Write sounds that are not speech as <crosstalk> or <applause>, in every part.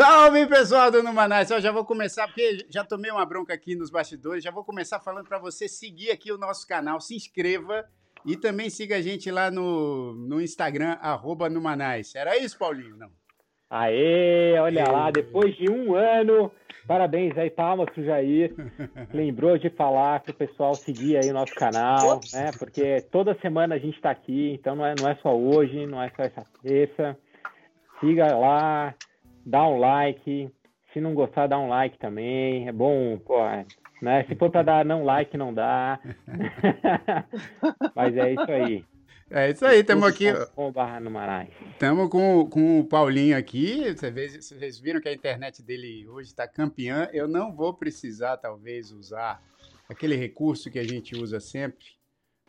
Salve pessoal do Numanais! Eu já vou começar, porque já tomei uma bronca aqui nos bastidores, já vou começar falando para você seguir aqui o nosso canal, se inscreva e também siga a gente lá no, no Instagram, arroba Numanais. Era isso, Paulinho? Não. Aê, olha lá, depois de um ano, parabéns aí, palmas pro Jair. <laughs> Lembrou de falar pro pessoal seguir aí o nosso canal, né? Porque toda semana a gente está aqui, então não é, não é só hoje, não é só essa terça. Siga lá, dá um like. Se não gostar, dá um like também. É bom, pô, né? Se for para dar não like, não dá. <laughs> Mas é isso aí. É isso aí, estamos aqui. Estamos com, com o Paulinho aqui. Vocês, vocês viram que a internet dele hoje está campeã. Eu não vou precisar, talvez, usar aquele recurso que a gente usa sempre,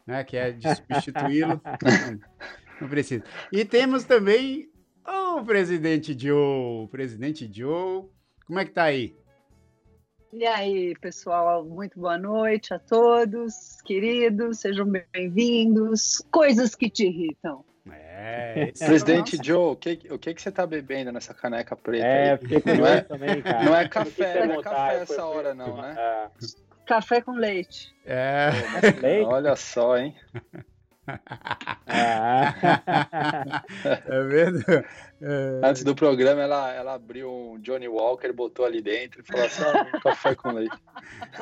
né? Que é de substituí-lo. não, <laughs> não precisa. E temos também o presidente Joe. Presidente Joe. Como é que tá aí? E aí, pessoal, muito boa noite a todos, queridos, sejam bem-vindos. Coisas que te irritam. É, <laughs> Presidente é Joe, o que, o que, que você tá bebendo nessa caneca preta? É, não é, também, cara. Não é café, não é café essa hora, não, né? Café com leite. É. Pô, olha só, hein? <laughs> Ah. <laughs> tá vendo? É... Antes do programa, ela, ela abriu um Johnny Walker, botou ali dentro e falou assim: um café com leite.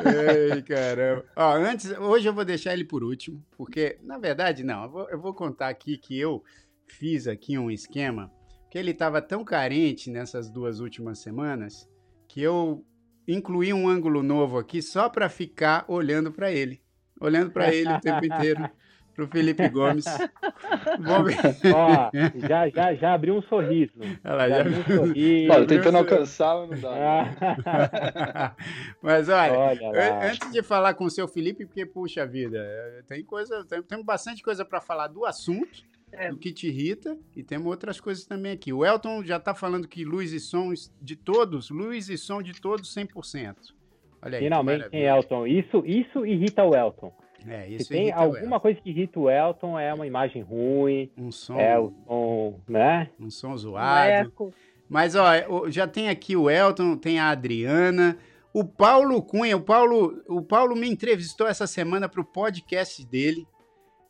Ei, caramba. Ó, antes, hoje eu vou deixar ele por último, porque, na verdade, não, eu vou, eu vou contar aqui que eu fiz aqui um esquema, que ele estava tão carente nessas duas últimas semanas, que eu incluí um ângulo novo aqui só para ficar olhando para ele. Olhando para ele o tempo inteiro <laughs> pro Felipe Gomes. <laughs> Ó, já, já, já abriu um sorriso. Ela já, já abriu um sorriso. Olha, tentando alcançar, não dá. Né? <laughs> Mas olha, olha antes de falar com o seu Felipe, porque, puxa vida, tem coisa, tem, tem bastante coisa para falar do assunto. É. do que te irrita, e temos outras coisas também aqui. O Elton já está falando que luz e som de todos, luz e som de todos 100%. Olha aí, Finalmente, Elton. Isso, isso irrita o Elton. É, isso Se tem alguma coisa que irrita o Elton, é uma imagem ruim, um som, é o som, né? Um som zoado. Um Mas ó, já tem aqui o Elton, tem a Adriana, o Paulo Cunha, o Paulo, o Paulo me entrevistou essa semana para o podcast dele.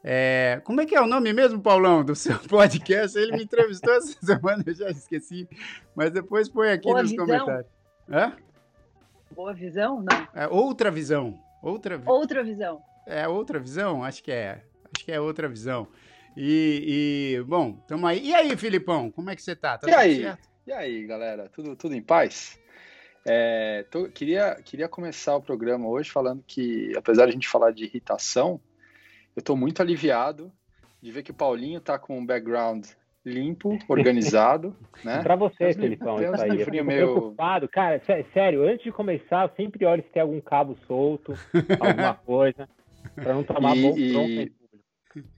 É, como é que é o nome mesmo, Paulão, do seu <laughs> podcast? Ele me entrevistou essa <laughs> semana, eu já esqueci. Mas depois põe aqui Boa nos visão. comentários. Hã? Boa visão, não? É, outra visão. Outra, outra visão. É outra visão? Acho que é. Acho que é outra visão. E, e bom, tamo aí. E aí, Filipão, como é que você tá? tá e aí? Certo? E aí, galera? Tudo, tudo em paz? É, tô, queria, queria começar o programa hoje falando que, apesar de a gente falar de irritação, eu estou muito aliviado de ver que o Paulinho tá com um background limpo, <laughs> organizado, né? Pra você, Felipão, isso aí. Eu fico meu... preocupado. Cara, sério, antes de começar, eu sempre olho se tem algum cabo solto, <laughs> alguma coisa. Para não tomar e, bom e,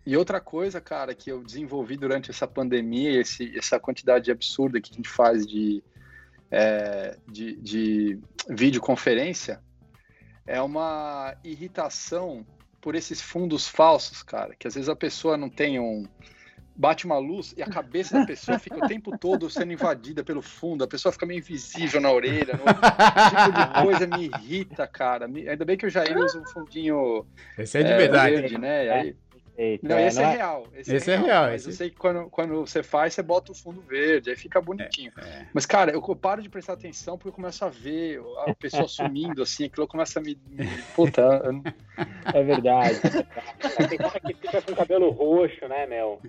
e outra coisa, cara, que eu desenvolvi durante essa pandemia, esse, essa quantidade absurda que a gente faz de, é, de, de videoconferência, é uma irritação por esses fundos falsos, cara, que às vezes a pessoa não tem um bate uma luz e a cabeça da pessoa fica o tempo todo sendo invadida pelo fundo, a pessoa fica meio invisível na orelha. No... Tipo de coisa me irrita, cara. Ainda bem que eu já uso um fundinho. Esse é de é, verdade. Verde, né? Aí, Eita, não, esse é, é, real. Esse, esse é, real. É real mas esse... eu sei que quando, quando você faz, você bota o fundo verde, aí fica bonitinho. É, é. Mas, cara, eu, paro de prestar atenção porque eu começo a ver a pessoa <laughs> sumindo, assim, aquilo começa a me. Puta. Eu... É verdade. Tem cara que fica com cabelo roxo, né, Mel?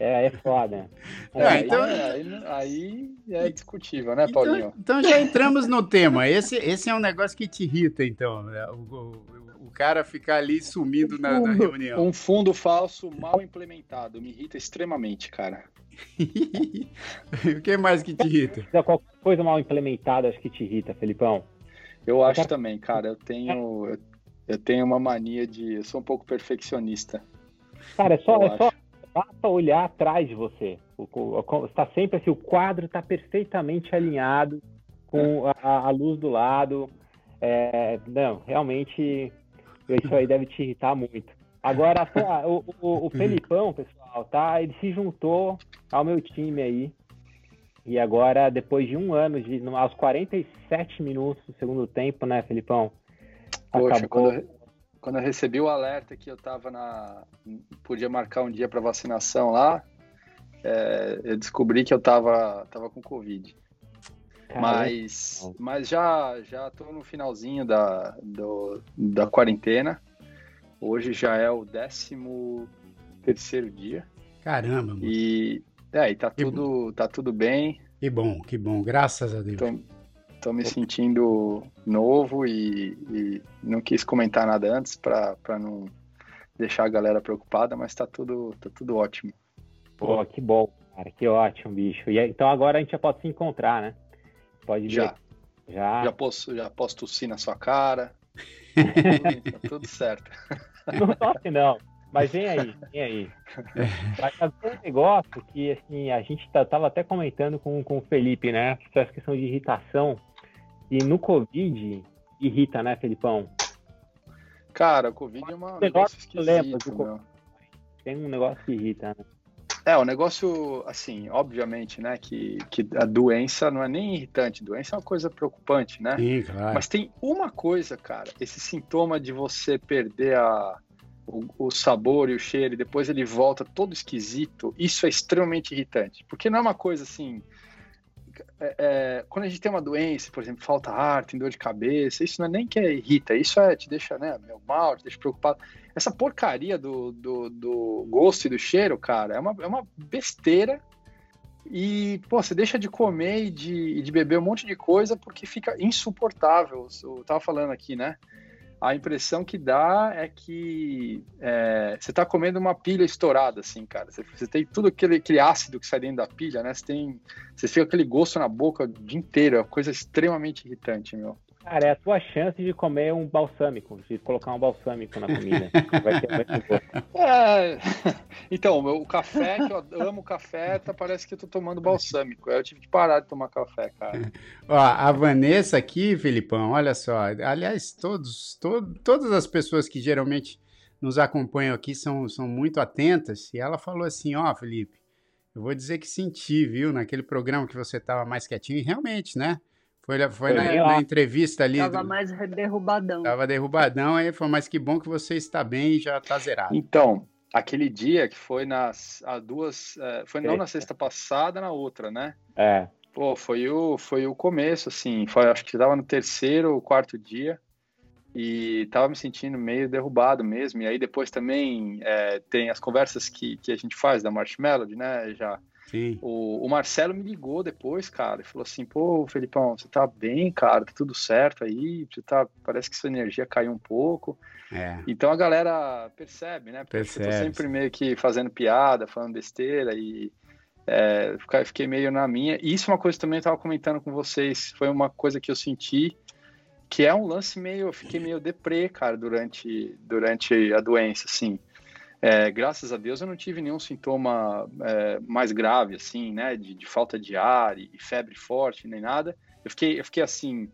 É, é foda. É, então... aí, aí, é discutível, né, então, Paulinho? Então, então já entramos no tema. Esse, esse é um negócio que te irrita, então. Né? O, o, o cara ficar ali sumindo na, na, reunião. Um fundo falso mal implementado. Me irrita extremamente, cara. <laughs> o que mais que te irrita? Qualquer coisa mal implementada acho que te irrita, Felipão. Eu acho também, cara. Eu tenho, eu, eu, tenho uma mania de. Eu sou um pouco perfeccionista. Cara, é só, é só basta olhar atrás de você. Está sempre assim, o quadro está perfeitamente alinhado com a, a luz do lado. É, não, realmente isso aí deve te irritar muito. Agora, o, o, o Felipão, pessoal, tá? Ele se juntou ao meu time aí. E agora, depois de um ano, de, aos 47 minutos do segundo tempo, né, Felipão? Poxa, acabou... quando, eu, quando eu recebi o alerta que eu tava na. podia marcar um dia para vacinação lá, é, eu descobri que eu tava, tava com Covid. Mas, mas já já tô no finalzinho da, do, da quarentena. Hoje já é o décimo terceiro dia. Caramba, mano. E, é, e tá, tudo, tá tudo bem. Que bom, que bom, graças a Deus. Tô, tô me sentindo novo e, e, não quis comentar nada antes para não deixar a galera preocupada, mas tá tudo, tá tudo ótimo. Pô, que bom, cara, que ótimo, bicho. E então agora a gente já pode se encontrar, né? Pode vir. Já. Já. Já posso, já posso tossir na sua cara. <laughs> tá tudo certo. Não tosse não. Mas vem aí, vem aí. Mas tem um negócio que assim, a gente tá, tava até comentando com, com o Felipe, né? Essa questão de irritação. E no Covid irrita, né, Felipão? Cara, o Covid é uma um negócio esquisito, Tem um negócio que irrita, né? É, o negócio, assim, obviamente, né, que, que a doença não é nem irritante, doença é uma coisa preocupante, né? Sim, claro. Mas tem uma coisa, cara, esse sintoma de você perder a, o, o, sabor e o cheiro e depois ele volta todo esquisito, isso é extremamente irritante. Porque não é uma coisa assim. É, é, quando a gente tem uma doença, por exemplo, falta ar, tem dor de cabeça, isso não é nem que irrita, isso é te deixa né, meio mal, te deixa preocupado. Essa porcaria do, do, do gosto e do cheiro, cara, é uma, é uma besteira. E, pô, você deixa de comer e de, de beber um monte de coisa porque fica insuportável. Eu tava falando aqui, né? A impressão que dá é que é, você está comendo uma pilha estourada, assim, cara. Você, você, tem tudo aquele, aquele ácido que sai dentro da pilha, né? Você tem. Você fica aquele gosto na boca o dia inteiro, é uma coisa extremamente irritante, meu. Cara, é a tua chance de comer um balsâmico, de colocar um balsâmico na comida. Vai ter muito gosto. <laughs> É... Então, o café, que eu amo café, tá, parece que eu tô tomando balsâmico. Eu tive que parar de tomar café, cara. <laughs> Ó, a Vanessa aqui, Filipão, olha só. Aliás, todos, todo, todas as pessoas que geralmente nos acompanham aqui são, são muito atentas. E ela falou assim: Ó, Felipe, eu vou dizer que senti, viu, naquele programa que você tava mais quietinho. E realmente, né? Foi, foi na, na, entrevista ali. Tava do... mais derrubadão. Tava derrubadão, aí foi, mas que bom que você está bem e já tá zerado. Então, aquele dia que foi nas a duas. É, foi não na sexta passada, na outra, né? É. Pô, foi o, foi o começo, assim. Foi, acho que tava no terceiro ou quarto dia. E tava me sentindo meio derrubado mesmo. E aí depois também é, tem as conversas que, que a gente faz da Marshmallow, né? Já o, o, Marcelo me ligou depois, cara, e falou assim: pô, Felipão, você tá bem, cara, tá tudo certo aí, você tá, parece que sua energia caiu um pouco. É. Então a galera percebe, né? Porque percebe. eu tô sempre meio que fazendo piada, falando besteira e é, fiquei meio na minha. E isso é uma coisa que também eu tava comentando com vocês, foi uma coisa que eu senti que é um lance meio, eu fiquei meio deprê, cara, durante, durante a doença, assim. É, graças a Deus eu não tive nenhum sintoma é, mais grave, assim, né, de, de, falta de ar e febre forte, nem nada. Eu fiquei, eu fiquei assim,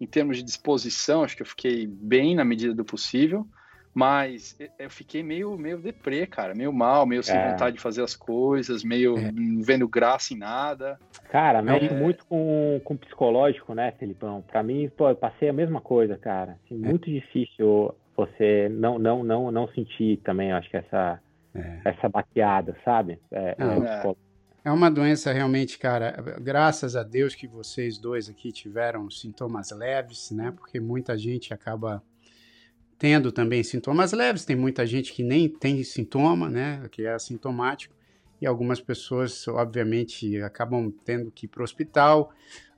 em termos de disposição, acho que eu fiquei bem na medida do possível, mas eu fiquei meio, meio deprê, cara, meio mal, meio sem é. vontade de fazer as coisas, meio é. vendo graça em nada. Cara, mexe é. muito com, com psicológico, né, Felipão? Pra mim, pô, eu passei a mesma coisa, cara. Assim, é. muito difícil você não não não não sentir também, acho que essa é. essa baqueada, sabe? É, é, é, uma doença realmente, cara. Graças a Deus que vocês dois aqui tiveram sintomas leves, né? Porque muita gente acaba tendo também sintomas leves. Tem muita gente que nem tem sintoma, né? Que é assintomático. E algumas pessoas, obviamente, acabam tendo que ir para o hospital.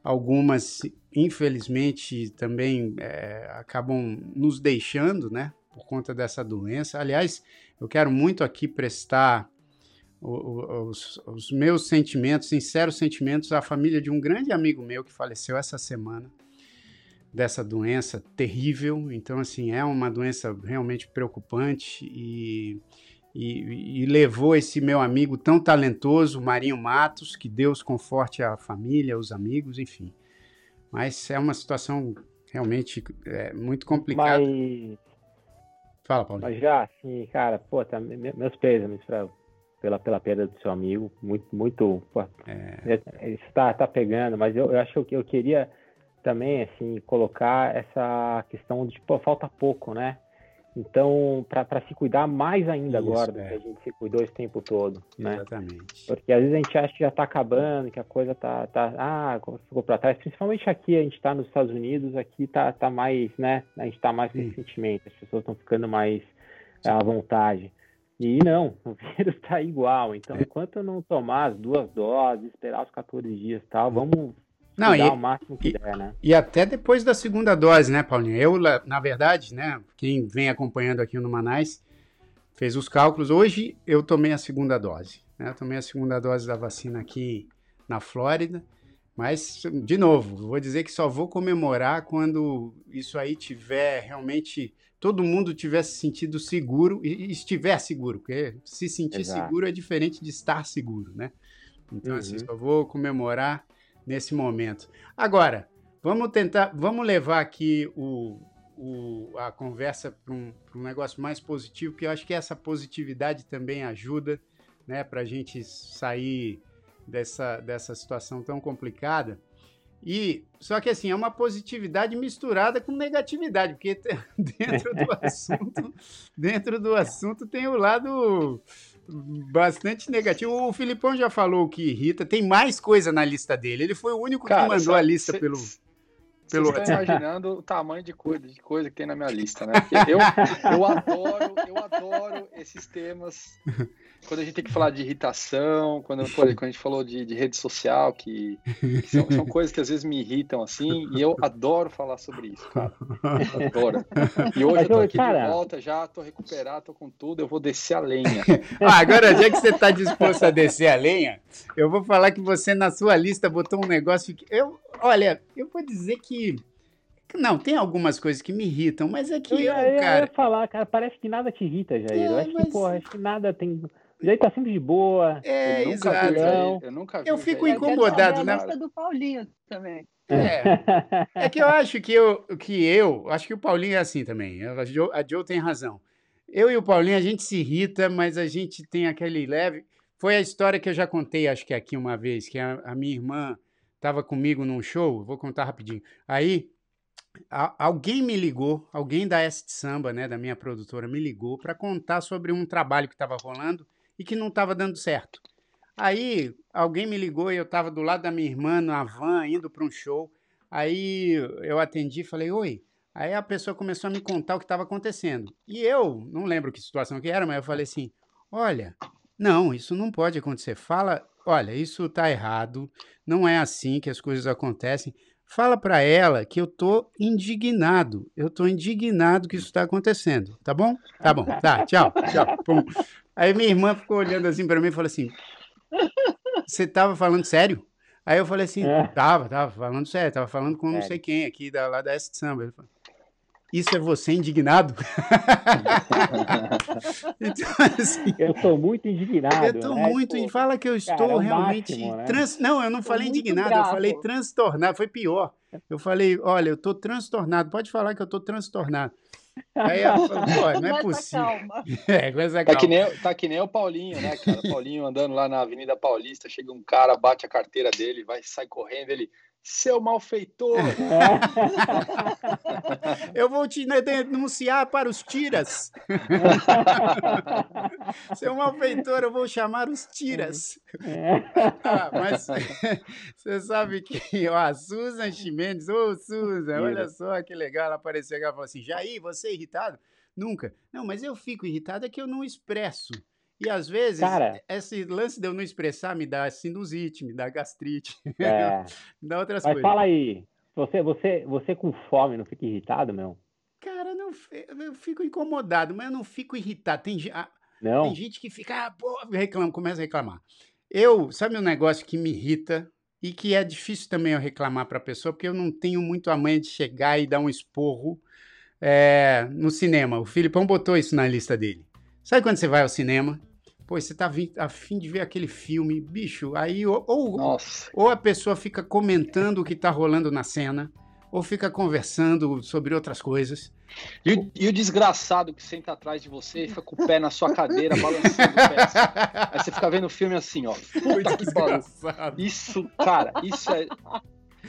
Algumas, infelizmente, também é, acabam nos deixando, né? Por conta dessa doença. Aliás, eu quero muito aqui prestar os, os, meus sentimentos, sinceros sentimentos, à família de um grande amigo meu que faleceu essa semana dessa doença terrível. Então, assim, é uma doença realmente preocupante e e, e, levou esse meu amigo tão talentoso, Marinho Matos, que Deus conforte a família, os amigos, enfim. Mas é uma situação realmente é, muito complicada. Mas... Fala, Paulo. Mas já, assim, cara, pô, tá, meus pêsames pra, pela, pela perda do seu amigo. Muito, muito. É. Está tá pegando, mas eu, eu acho que eu queria também, assim, colocar essa questão de, pô, falta pouco, né? Então, para se cuidar mais ainda Isso, agora do é. que a gente se cuidou esse tempo todo, né? Exatamente. Porque às vezes a gente acha que já está acabando, que a coisa tá, tá ah, ficou para trás. Principalmente aqui, a gente está nos Estados Unidos, aqui tá, tá mais, né? A gente está mais com esse sentimento, as pessoas estão ficando mais à vontade. E não, <laughs> o vírus está igual. Então, enquanto eu não tomar as duas doses, esperar os 14 dias e tal, vamos não, e, o máximo que e, der, né? E até depois da segunda dose, né, Paulinho? Eu, na verdade, né, quem vem acompanhando aqui no Manais, fez os cálculos. Hoje eu tomei a segunda dose. Né? Eu tomei a segunda dose da vacina aqui na Flórida. Mas, de novo, vou dizer que só vou comemorar quando isso aí tiver realmente. Todo mundo tiver se sentido seguro e estiver seguro, porque se sentir Exato. seguro é diferente de estar seguro, né? Então, assim, uhum. assim, só vou comemorar nesse momento. Agora, vamos tentar, vamos levar aqui o, o a conversa para um, um, negócio mais positivo, porque eu acho que essa positividade também ajuda, né, para a gente sair dessa, dessa situação tão complicada. E só que assim, é uma positividade misturada com negatividade, porque <laughs> dentro do <laughs> assunto, dentro do assunto tem o lado bastante negativo. O Filipão já falou que irrita, tem mais coisa na lista dele. Ele foi o único Cara, que mandou a lista cê, pelo. Pelo Você está imaginando o tamanho de coisa, de coisa que tem na minha lista, né? Porque eu, <laughs> eu adoro, eu adoro esses temas quando a gente tem que falar de irritação, quando, quando a gente falou de, de rede social, que, que são, são, coisas que às vezes me irritam assim, e eu adoro falar sobre isso, cara. Adoro. E hoje eu tô aqui cara... de volta, já tô recuperado, tô com tudo, eu vou descer a lenha. ah, agora, já que você tá disposto a descer a lenha, eu vou falar que você na sua lista botou um negócio que. Eu, olha, eu vou dizer que. Não, tem algumas coisas que me irritam, mas é que eu, eu, eu cara... ia falar, cara, parece que nada te irrita, Jair. É, eu acho mas... que, porra, acho que nada tem o Jair tá sempre de boa. É, eu exato. Vi, eu nunca vi. Eu fico incomodado, né? A do Paulinho também. É. é que eu acho que eu, que eu, acho que o Paulinho é assim também. A Joe, a Joe tem razão. Eu e o Paulinho, a gente se irrita, mas a gente tem aquele leve. Foi a história que eu já contei, acho que aqui uma vez, que a, a minha irmã estava comigo num show, vou contar rapidinho. Aí, a, alguém me ligou, alguém da Est Samba, né, da minha produtora, me ligou para contar sobre um trabalho que estava rolando e que não estava dando certo. Aí alguém me ligou e eu estava do lado da minha irmã na van, indo para um show. Aí eu atendi e falei, oi. Aí a pessoa começou a me contar o que estava acontecendo. E eu, não lembro que situação que era, mas eu falei assim: olha, não, isso não pode acontecer. Fala, olha, isso está errado, não é assim que as coisas acontecem. Fala para ela que eu tô indignado. Eu tô indignado que isso está acontecendo. Tá bom? Tá bom. Tá, tchau, tchau. Pum. Aí minha irmã ficou olhando assim para mim e falou assim: Você tava falando sério? Aí eu falei assim: é. Tava, tava falando sério, tava falando com não sei quem aqui da, lá da Est Samba. Ele falou, isso é você indignado? <laughs> então, assim, eu estou muito indignado. Eu estou né? muito. Pô, fala que eu estou cara, é realmente. Máximo, né? trans... Não, eu não tô falei indignado, bravo. eu falei transtornado. Foi pior. Eu falei, olha, eu estou transtornado. Pode falar que eu estou transtornado. Aí ela falou, pô, não é possível. <laughs> É, com essa tá, que nem, tá que nem o Paulinho, né, cara? Paulinho andando lá na Avenida Paulista, chega um cara, bate a carteira dele, vai sai correndo, ele seu malfeitor. <laughs> Eu vou te denunciar para os tiras. <laughs> seu malfeitor, eu vou chamar os tiras. ah, mas <laughs> você sabe que ó, a Susan Chimenez, ô oh, Susan, olha só que legal, ela apareceu e ela falou assim, Jair, você é irritado? Nunca. Não, mas eu fico irritado é que eu não expresso. E às vezes, Cara, esse lance de eu não expressar me dá sinusite, me dá gastrite, <laughs> é, me dá outras mas coisas. fala aí, você, você, você com fome não fica irritado, meu? Cara, não, eu fico incomodado, mas eu não fico irritado. Tem, não. tem gente que fica, ah, pô, reclama, começa a reclamar. Eu, sabe um negócio que me irrita e que é difícil também eu reclamar para a pessoa, porque eu não tenho muito a manha de chegar e dar um esporro é, no cinema. O Filipão botou isso na lista dele. Sabe quando você vai ao cinema? Pô, você tá a fim de ver aquele filme, bicho, aí ou, ou, ou, a pessoa fica comentando o que tá rolando na cena, ou fica conversando sobre outras coisas. E o, e o desgraçado que senta atrás de você fica com o pé na sua cadeira, balançando o pé. Assim. Aí você fica vendo o filme assim, ó. Puta que pariu. <laughs> Isso, cara, isso é.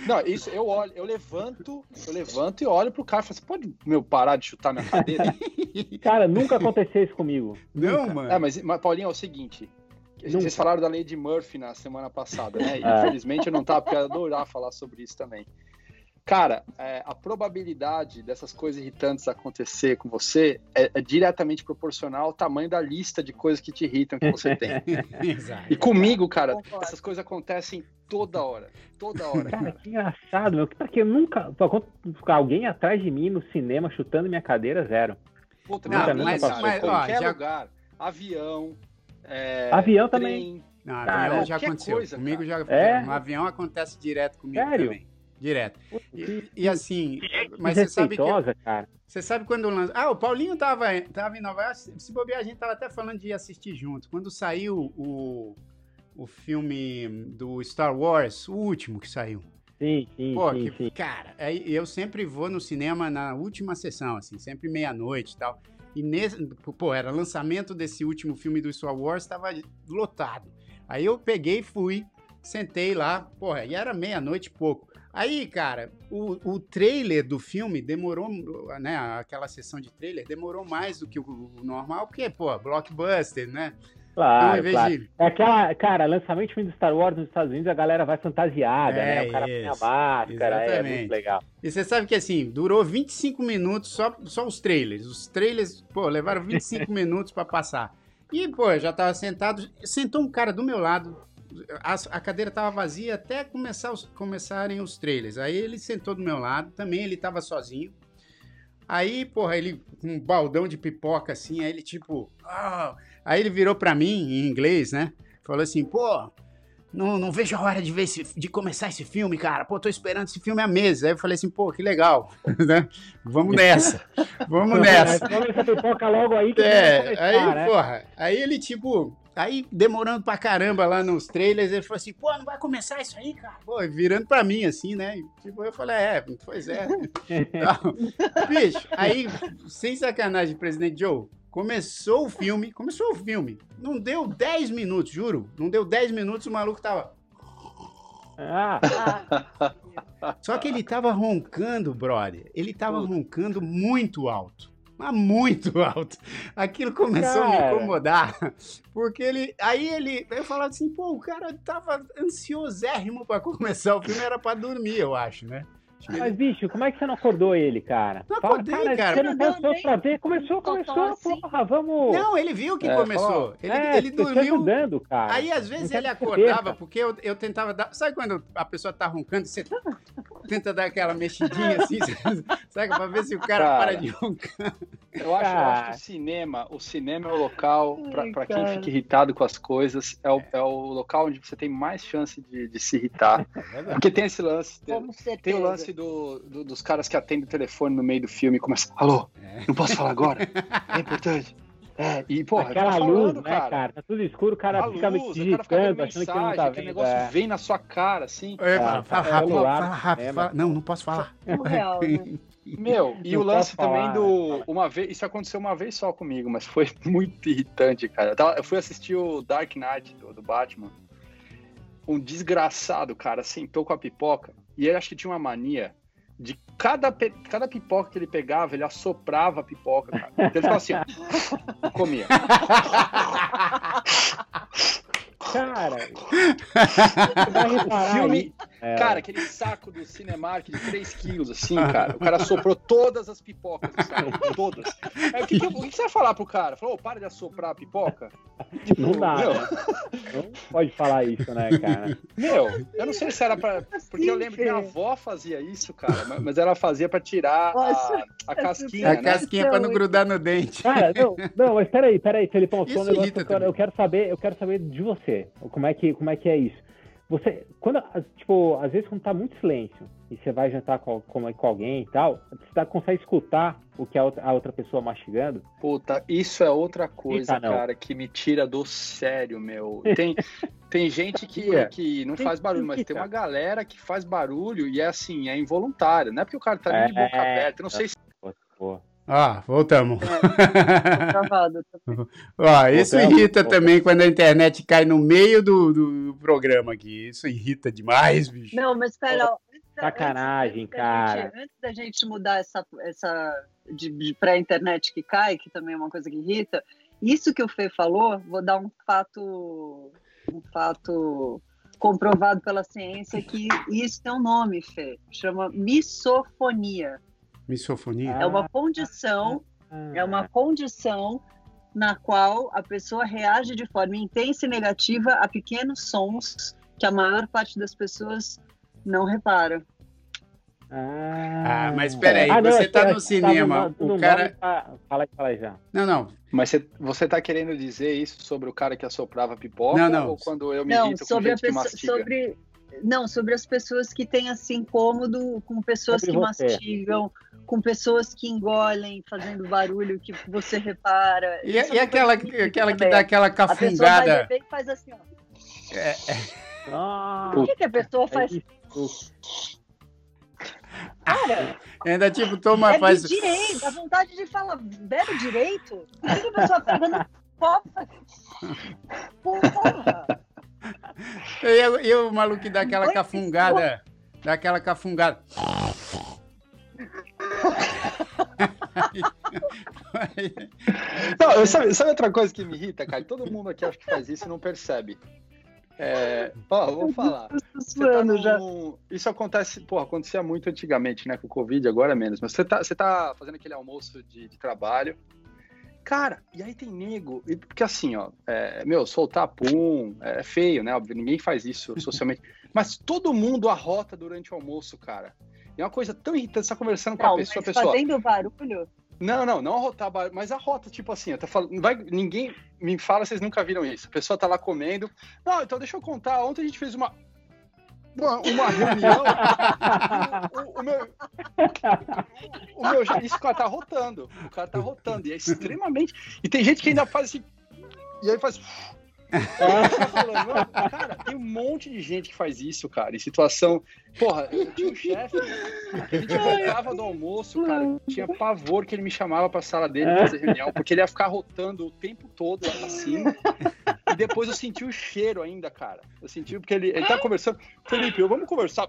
Não, isso eu olho, eu levanto, eu levanto e olho pro cara e falo assim, pode meu parar de chutar minha cadeira? <laughs> cara, nunca aconteceu isso comigo. Não, nunca. mano. É, mas, mas Paulinho, é o seguinte. Nunca. Vocês falaram da lei de Murphy na semana passada, né? É. Infelizmente eu não tava, porque eu ia adorar falar sobre isso também. Cara, é, a probabilidade dessas coisas irritantes acontecer com você é, é, diretamente proporcional ao tamanho da lista de coisas que te irritam que você tem. <laughs> Exato. E comigo, cara, essas coisas acontecem toda hora. Toda hora, Cara, cara. que engraçado, meu. Porque eu nunca. Alguém atrás de mim no cinema chutando minha cadeira, zero. Puta, Não, mim, mas- cara, mas, ó, qualquer já- lugar, avião, é, Avião trem, também. Não, Cara, avião já aconteceu. coisa, comigo cara. já É? No avião acontece direto comigo Sério? também. Direto. E, e assim, mas você sabe que. Cara. Você sabe quando lança. Ah, o Paulinho tava, tava em Nova York. Se bobear, a gente tava até falando de ir assistir junto. Quando saiu o, o filme do Star Wars, o último que saiu. Sim, sim, Pô, sim, que, sim. cara, aí eu sempre vou no cinema na última sessão, assim, sempre meia-noite e tal. E nesse, pô, era lançamento desse último filme do Star Wars, estava lotado. Aí eu peguei, fui, sentei lá, porra, e era meia-noite e pouco. Aí, cara, o, o trailer do filme demorou, né, aquela sessão de trailer demorou mais do que o, o normal, porque, pô, blockbuster, né? Então, Claro, invés claro. de- É aquela, cara, lançamento de filme do Star Wars nos Estados Unidos, a galera vai fantasiada, É, né? O cara põe a máscara, é Exatamente. muito legal. E você sabe que assim, durou 25 minutos só, só os trailers. Os trailers, pô, levaram 25 <laughs> minutos pra passar. E, pô, eu já tava sentado, sentou um cara do meu lado, a, a cadeira tava vazia até começar os- começarem os trailers. Aí ele sentou do meu lado, também ele tava sozinho. Aí, porra, ele com um baldão de pipoca assim, aí ele tipo, "Ah." aí ele virou pra mim em inglês, né? Falou assim, pô, não, não vejo a hora de ver esse, de começar esse filme, cara. Pô, tô esperando esse filme há meses. Aí eu falei assim, pô, que legal, <laughs> né? Vamos nessa, vamos <laughs> nessa. Come essa pipoca logo aí que É, aí, né? porra, aí ele, tipo, aí demorando pra caramba lá nos trailers, ele falou assim, pô, não vai começar isso aí, cara? Pô, virando pra mim, assim, né? Tipo, eu falei, é, pois é. <laughs> Então, bicho, aí, sem sacanagem, presidente Joe, começou o filme, começou o filme, não deu 10 minutos, juro, não deu 10 minutos, o maluco tava... Ah, Só que ele tava roncando, brother. Ele tava roncando muito alto. Mas muito <laughs> alto. Aquilo começou a me Cara. incomodar. Porque ele. Aí ele. Eu falava assim, pô, o cara tava ansiosérrimo pra começar o filme, era pra dormir, eu acho, né? Mas bicho, como é que você não acordou ele, cara? Não Fala, acordei, cara. Você não pensou nem- pra ver? Começou, começou, assim. porra, vamos. Não, ele viu que É, começou. Ele, é, ele dormiu. ajudando, cara. Aí, às vezes, ele acordava, porque eu, eu tentava dar. Sabe quando a pessoa tá roncando, você tenta dar aquela mexidinha assim, <laughs> sabe? Pra ver se o cara, Cara. para de roncar. Eu acho, eu acho que o cinema, o cinema é o local, para quem cara. fica irritado com as coisas, é o, é o local onde você tem mais chance de, de se irritar. Porque tem esse lance. Tem, tem o lance do, do- dos caras que atendem o telefone no meio do filme e começam, alô, não posso falar agora? É importante. É, e, porra, Aquela tá luz, falando, né, cara? Tá tudo escuro, o cara A fica me luz, cara fica digitando, achando que não mensagem, tá vendo. negócio é. vem na sua cara, assim. É, fala, Ah, fala é rápido, fala rápido. cinema. fala- Não, não posso falar. Surreal, <laughs> né? Meu, e Não o lance posso também falar, do. Uma vez, isso aconteceu uma vez só comigo, mas foi <laughs> muito irritante, cara. Eu, tava- eu fui assistir o Dark Knight do, do Batman. Um desgraçado, cara, sentou com a pipoca e ele acho que tinha uma mania de cada, cada pipoca que ele pegava, ele assoprava a pipoca, cara. Então ele ficava assim, ó, <laughs> comia. Cara, <laughs> O filme. É, cara, aquele saco do Cinemark de 3 quilos, <laughs> assim, cara. O cara soprou todas as pipocas do saco, todas. Aí, o, que, que, o que você vai falar pro cara? Falou, ô, para de assoprar a pipoca? <laughs> não dá, meu, né? Não pode falar isso, né, cara? Meu, eu não sei se era pra. <laughs> Porque eu lembro que minha avó fazia isso, cara, mas- ela fazia pra tirar a, a casquinha, A né? casquinha pra não grudar no dente. Cara, não, não, mas peraí, peraí, Felipão, Isso um negócio eu quero saber, eu quero saber de você. Como é que, como é que é isso? Você, quando, tipo, às vezes quando tá muito silêncio e você vai jantar com, com, com alguém e tal, você tá, consegue escutar o que a outra, a outra pessoa mastigando. Puta, isso é outra coisa, Eita, cara, que me tira do sério, meu. <laughs> Tem, tem gente que, que não faz barulho, mas tem uma galera que faz barulho e é assim, é involuntário. Não é porque o cara tá é, de boca aberta, não sei se. Pô. Ah, voltamos. É, travado. <laughs> Ó, isso voltamos, irrita voltamos. também quando a internet cai no meio do, do, programa aqui. Isso irrita demais, bicho. Não, mas pera, Sacanagem, antes cara. Gente, antes da gente mudar essa, essa de, de pra internet que cai, que também é uma coisa que irrita, isso que o Fê falou, vou dar um fato, um fato comprovado pela ciência que isso tem um nome, Fê, chama misofonia. Misofonia? É uma condição, é uma condição na qual a pessoa reage de forma intensa e negativa a pequenos sons que a maior parte das pessoas não repara. Ah, ah mas peraí, ah, você está no cinema, tá no, o cara... Fala aí, fala aí já. Não, não. Mas você, você tá querendo dizer isso sobre o cara que assoprava pipoca? Não, não. Ou quando eu me não, irrito sobre com gente a pessoa, sobre não, sobre as pessoas que têm assim incômodo com pessoas sobre que você. mastigam, com pessoas que engolem, fazendo barulho que você repara. E, é e aquela, aquela que dá aquela cafungada? A pessoa vai e faz assim, ó. É, é. Ah, Por que, que a pessoa faz? Cara, <laughs> ainda tipo, toma, bebe faz. direito, a vontade de falar, bebe direito. Por que a pessoa tá dando <laughs> copa? Porra! E, e o maluco que dá aquela cafungada, dá aquela cafungada. não, sabe, sabe, outra coisa que me irrita, cara? Todo mundo aqui acho que faz isso e não percebe. É, ó, vou falar. Tá num... Isso acontece, pô, acontecia muito antigamente, né? Com o Covid, agora menos. Mas você tá, você tá fazendo aquele almoço de, de trabalho. Cara, e aí tem nego, porque assim, ó, é, meu, soltar pum é feio, né? Óbvio, ninguém faz isso <laughs> socialmente. mas todo mundo arrota durante o almoço, cara. E é uma coisa tão irritante, você tá conversando com não, a pessoa, a pessoa. Fazendo barulho? Não, não, não arrotar barulho, mas arrota, tipo assim, eu tô falando, vai, ninguém me fala, vocês nunca viram isso. A pessoa tá lá comendo. Não, então deixa eu contar. Ontem a gente fez uma. Uma, reunião. o, o, meu, o meu. Isso o cara tá rotando. O cara tá rotando. E é extremamente. E tem gente que ainda faz assim. E aí faz. Cara, tem um monte de gente que faz isso, cara, em situação. Porra, eu tinha um chefe a gente voltava do almoço, cara, tinha pavor que ele me chamava pra sala dele fazer reunião, porque ele ia ficar rotando o tempo todo assim. E depois eu senti o cheiro ainda, cara. Eu senti, porque ele, ele tá conversando. Felipe, vamos conversar.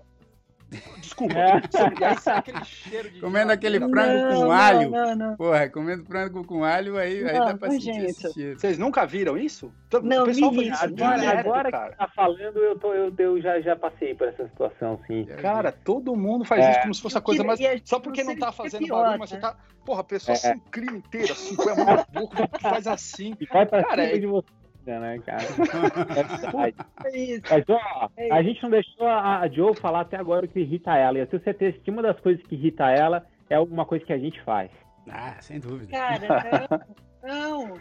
Desculpa. É. E aí sai aquele cheiro de. Comendo aquele frango com alho. Não, não. Porra, comendo frango com alho, aí, aí dá pra sentir gente. esse cheiro. Vocês nunca viram isso? Não, o pessoal vi agora, direto, agora cara. que tá falando, eu, tô, eu, eu já, já passei por essa situação, sim. Cara, todo mundo faz é. isso como se fosse a coisa mais. Só porque não tá fazendo pior, barulho, mas né? você tá. Porra, a pessoa é. se inclina inteira, assim, põe a mão na boca, <laughs> faz assim. E vai pra cara, cima é... de você né, cara? <laughs> é isso. Mas, ó, é a gente não deixou a Joe falar até agora o que irrita ela. E eu tenho certeza que uma das coisas que irrita ela é alguma coisa que a gente faz. Ah, sem dúvida. Cara, não, <laughs> não.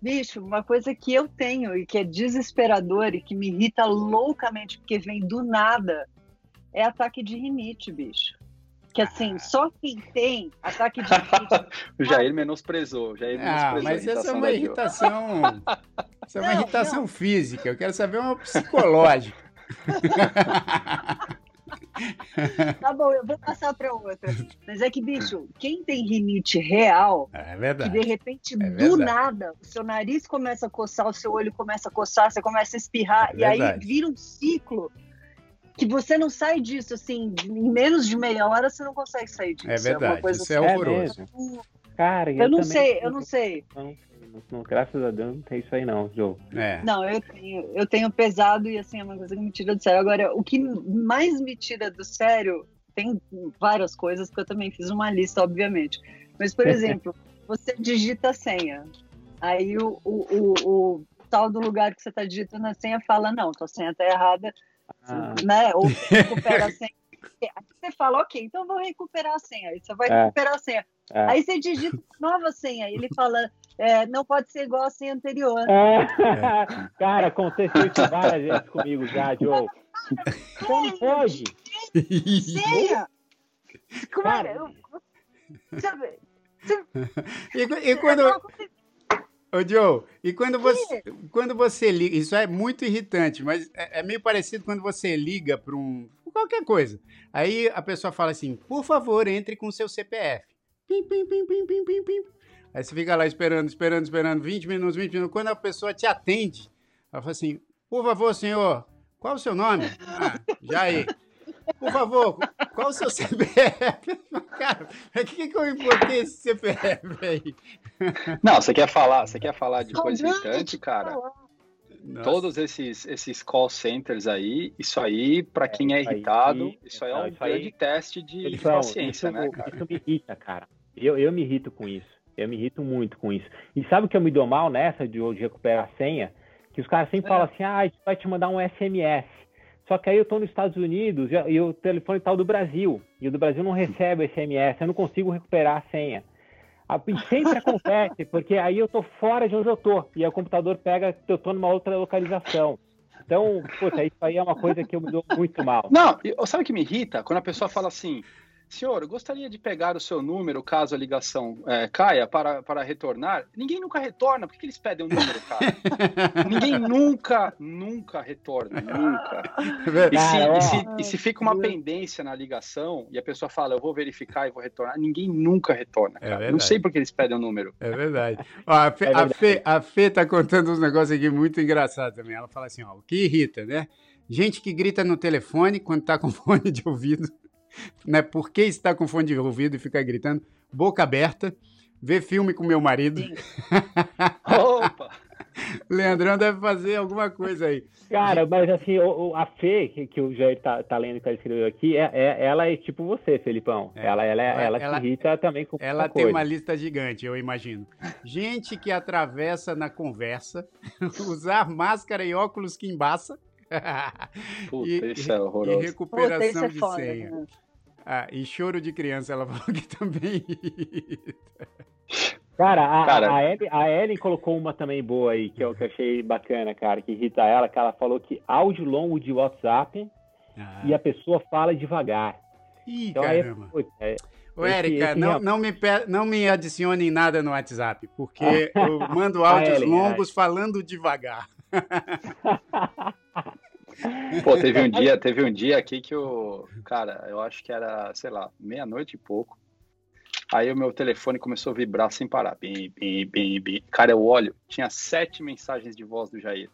Bicho, uma coisa que eu tenho e que é desesperador e que me irrita loucamente porque vem do nada é ataque de rinite, bicho. Que assim, ah. só quem tem ataque de <laughs> o Jair menosprezou. Jair ah, menosprezou mas essa é uma irritação. Isso é uma não, irritação não. física. Eu quero saber uma psicológica. <laughs> tá bom, eu vou passar para outra. Mas é que, bicho, quem tem rinite real, é verdade. que de repente, é do nada, o seu nariz começa a coçar, o seu olho começa a coçar, você começa a espirrar, é e aí vira um ciclo que você não sai disso, assim, em menos de meia hora você não consegue sair disso. É verdade, é isso é assim. é horroroso. Cara, eu, eu não sei, eu não sei. Não, graças a Deus não tem isso aí não, Joe. É. Não, eu tenho, eu tenho pesado e assim, é uma coisa que me tira do sério. Agora, o que mais me tira do sério, tem várias coisas, que eu também fiz uma lista, obviamente. Mas, por <laughs> exemplo, você digita a senha. Aí o, o, o, o tal do lugar que você está digitando a senha fala, não, tua senha está errada, ah. né? Ou <laughs> recupera a senha. Aí você fala, ok, então vou recuperar a senha. Aí você vai é. recuperar a senha. É. Aí você digita nova senha. Ele fala, é, não pode ser igual a senha anterior. É. <laughs> Cara, aconteceu isso várias vezes comigo já, Joe. Como pode? Senha! Como é? Cara. Eu- Sabe? E, e quando. Ô, Joe, e quando você, quando você liga, isso é muito irritante, mas é, é meio parecido quando você liga para um. qualquer coisa. Aí a pessoa fala assim: por favor, entre com seu CPF. Pim, pim, pim, pim, pim, pim, pim. Aí você fica lá esperando, esperando, esperando, 20 minutos, 20 minutos. Quando a pessoa te atende, ela fala assim: por favor, senhor, qual o seu nome? Ah, Jair. Por favor, qual o seu <laughs> CPF? Cara, por que, que eu importei esse CPF aí? Não, você quer falar, você quer falar de coisa irritante, cara? Nossa. Todos esses, esses call centers aí, isso aí, pra quem é isso aí, irritado, isso aí é um grande teste de, de paciência, isso, né, cara? isso me irrita, cara. Eu, eu me irrito com isso. Eu me irrito muito com isso. E sabe o que eu me dou mal nessa de hoje recuperar a senha? Que os caras sempre É. falam assim, ah, a gente vai te mandar um SMS. Só que aí eu tô nos Estados Unidos e, o telefone tá o do Brasil. E o do Brasil não recebe o SMS, eu não consigo recuperar a senha. A- E sempre <laughs> acontece, porque aí eu tô fora de onde eu tô. E aí o computador pega que eu tô numa outra localização. Então, puta, isso aí é uma coisa que eu me dou muito mal. Não, sabe o que me irrita? Quando a pessoa fala assim, senhor, eu gostaria de pegar o seu número caso a ligação é, caia para, para retornar. Ninguém nunca retorna, por que que eles pedem o número, cara? <laughs> Ninguém nunca, nunca retorna, nunca. E se, ó. e se- e se fica uma pendência na ligação e a pessoa fala, eu vou verificar e vou retornar, ninguém nunca retorna, É cara. Não sei por que eles pedem o número. É verdade. Ó, a, Fê, É a, verdade. Fê, a Fê tá contando uns negócios aqui muito engraçados também. Ela fala assim, ó, o que irrita, né? Gente que grita no telefone quando tá com <laughs> fone de ouvido, <laughs> né? Por que está com fone de ouvido e fica gritando? Boca aberta, vê filme com meu marido. <laughs> Opa! Leandrão deve fazer alguma coisa aí. Cara, mas assim, o, o- a Fê, que, que o Jair tá, tá lendo que ela escreveu aqui, é, é- ela é tipo você, Felipão. É. Ela, ela, Ela- ela, ela- se irrita também com Ela tem coisa. uma lista gigante, eu imagino. Gente que atravessa na conversa, <laughs> usar máscara e óculos que embaça. Puta, E- isso é e horroroso. Puta, recuperação isso é de foda. senha. né? Ah, e choro de criança, ela <laughs> falou que também. Cara, a, Cara. a, Ellen, a Ellen colocou uma também boa aí, que eu, que eu achei bacana, cara, que irrita ela, que ela falou que áudio longo de WhatsApp Ah. e a pessoa fala devagar. Ih, Então aí, caramba. putz, é, Ô, esse- Érica, esse não, não, me não me adicione em nada no WhatsApp, porque eu mando <laughs> áudios Ellen, longos falando devagar. <laughs> Pô, teve um dia, teve um dia aqui que o cara, eu acho que era, sei lá, meia-noite e pouco. Aí o meu telefone começou a vibrar sem parar. Bim, bim, bim, bim. Cara, eu olho, tinha sete mensagens de voz do Jair.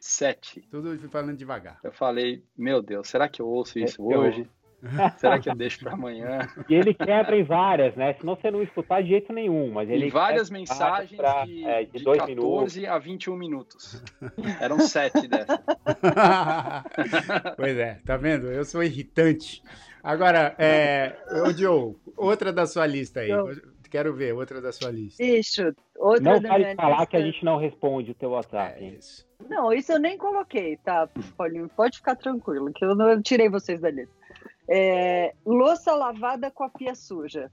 Sete. Tudo falando devagar. Eu falei, meu Deus, será que eu ouço isso Eu- hoje? <laughs> Será que eu deixo pra amanhã? E ele quebra em várias, né? Senão você não escutar de jeito nenhum. Mas ele E várias em mensagens pra- de, é, de de dois 14 a 21 minutos. Eram sete dessas. <laughs> pois é, tá vendo? Eu sou irritante. Agora, é, ô Joe, outra da sua lista aí. Eu- Quero ver outra da sua lista. Bicho, outra Não da vale minha falar lista- que a gente não responde o teu WhatsApp. É isso. Não, isso eu nem coloquei, tá, Paulinho? Pode ficar tranquilo, que eu não eu tirei vocês da lista. É, louça lavada com a pia suja.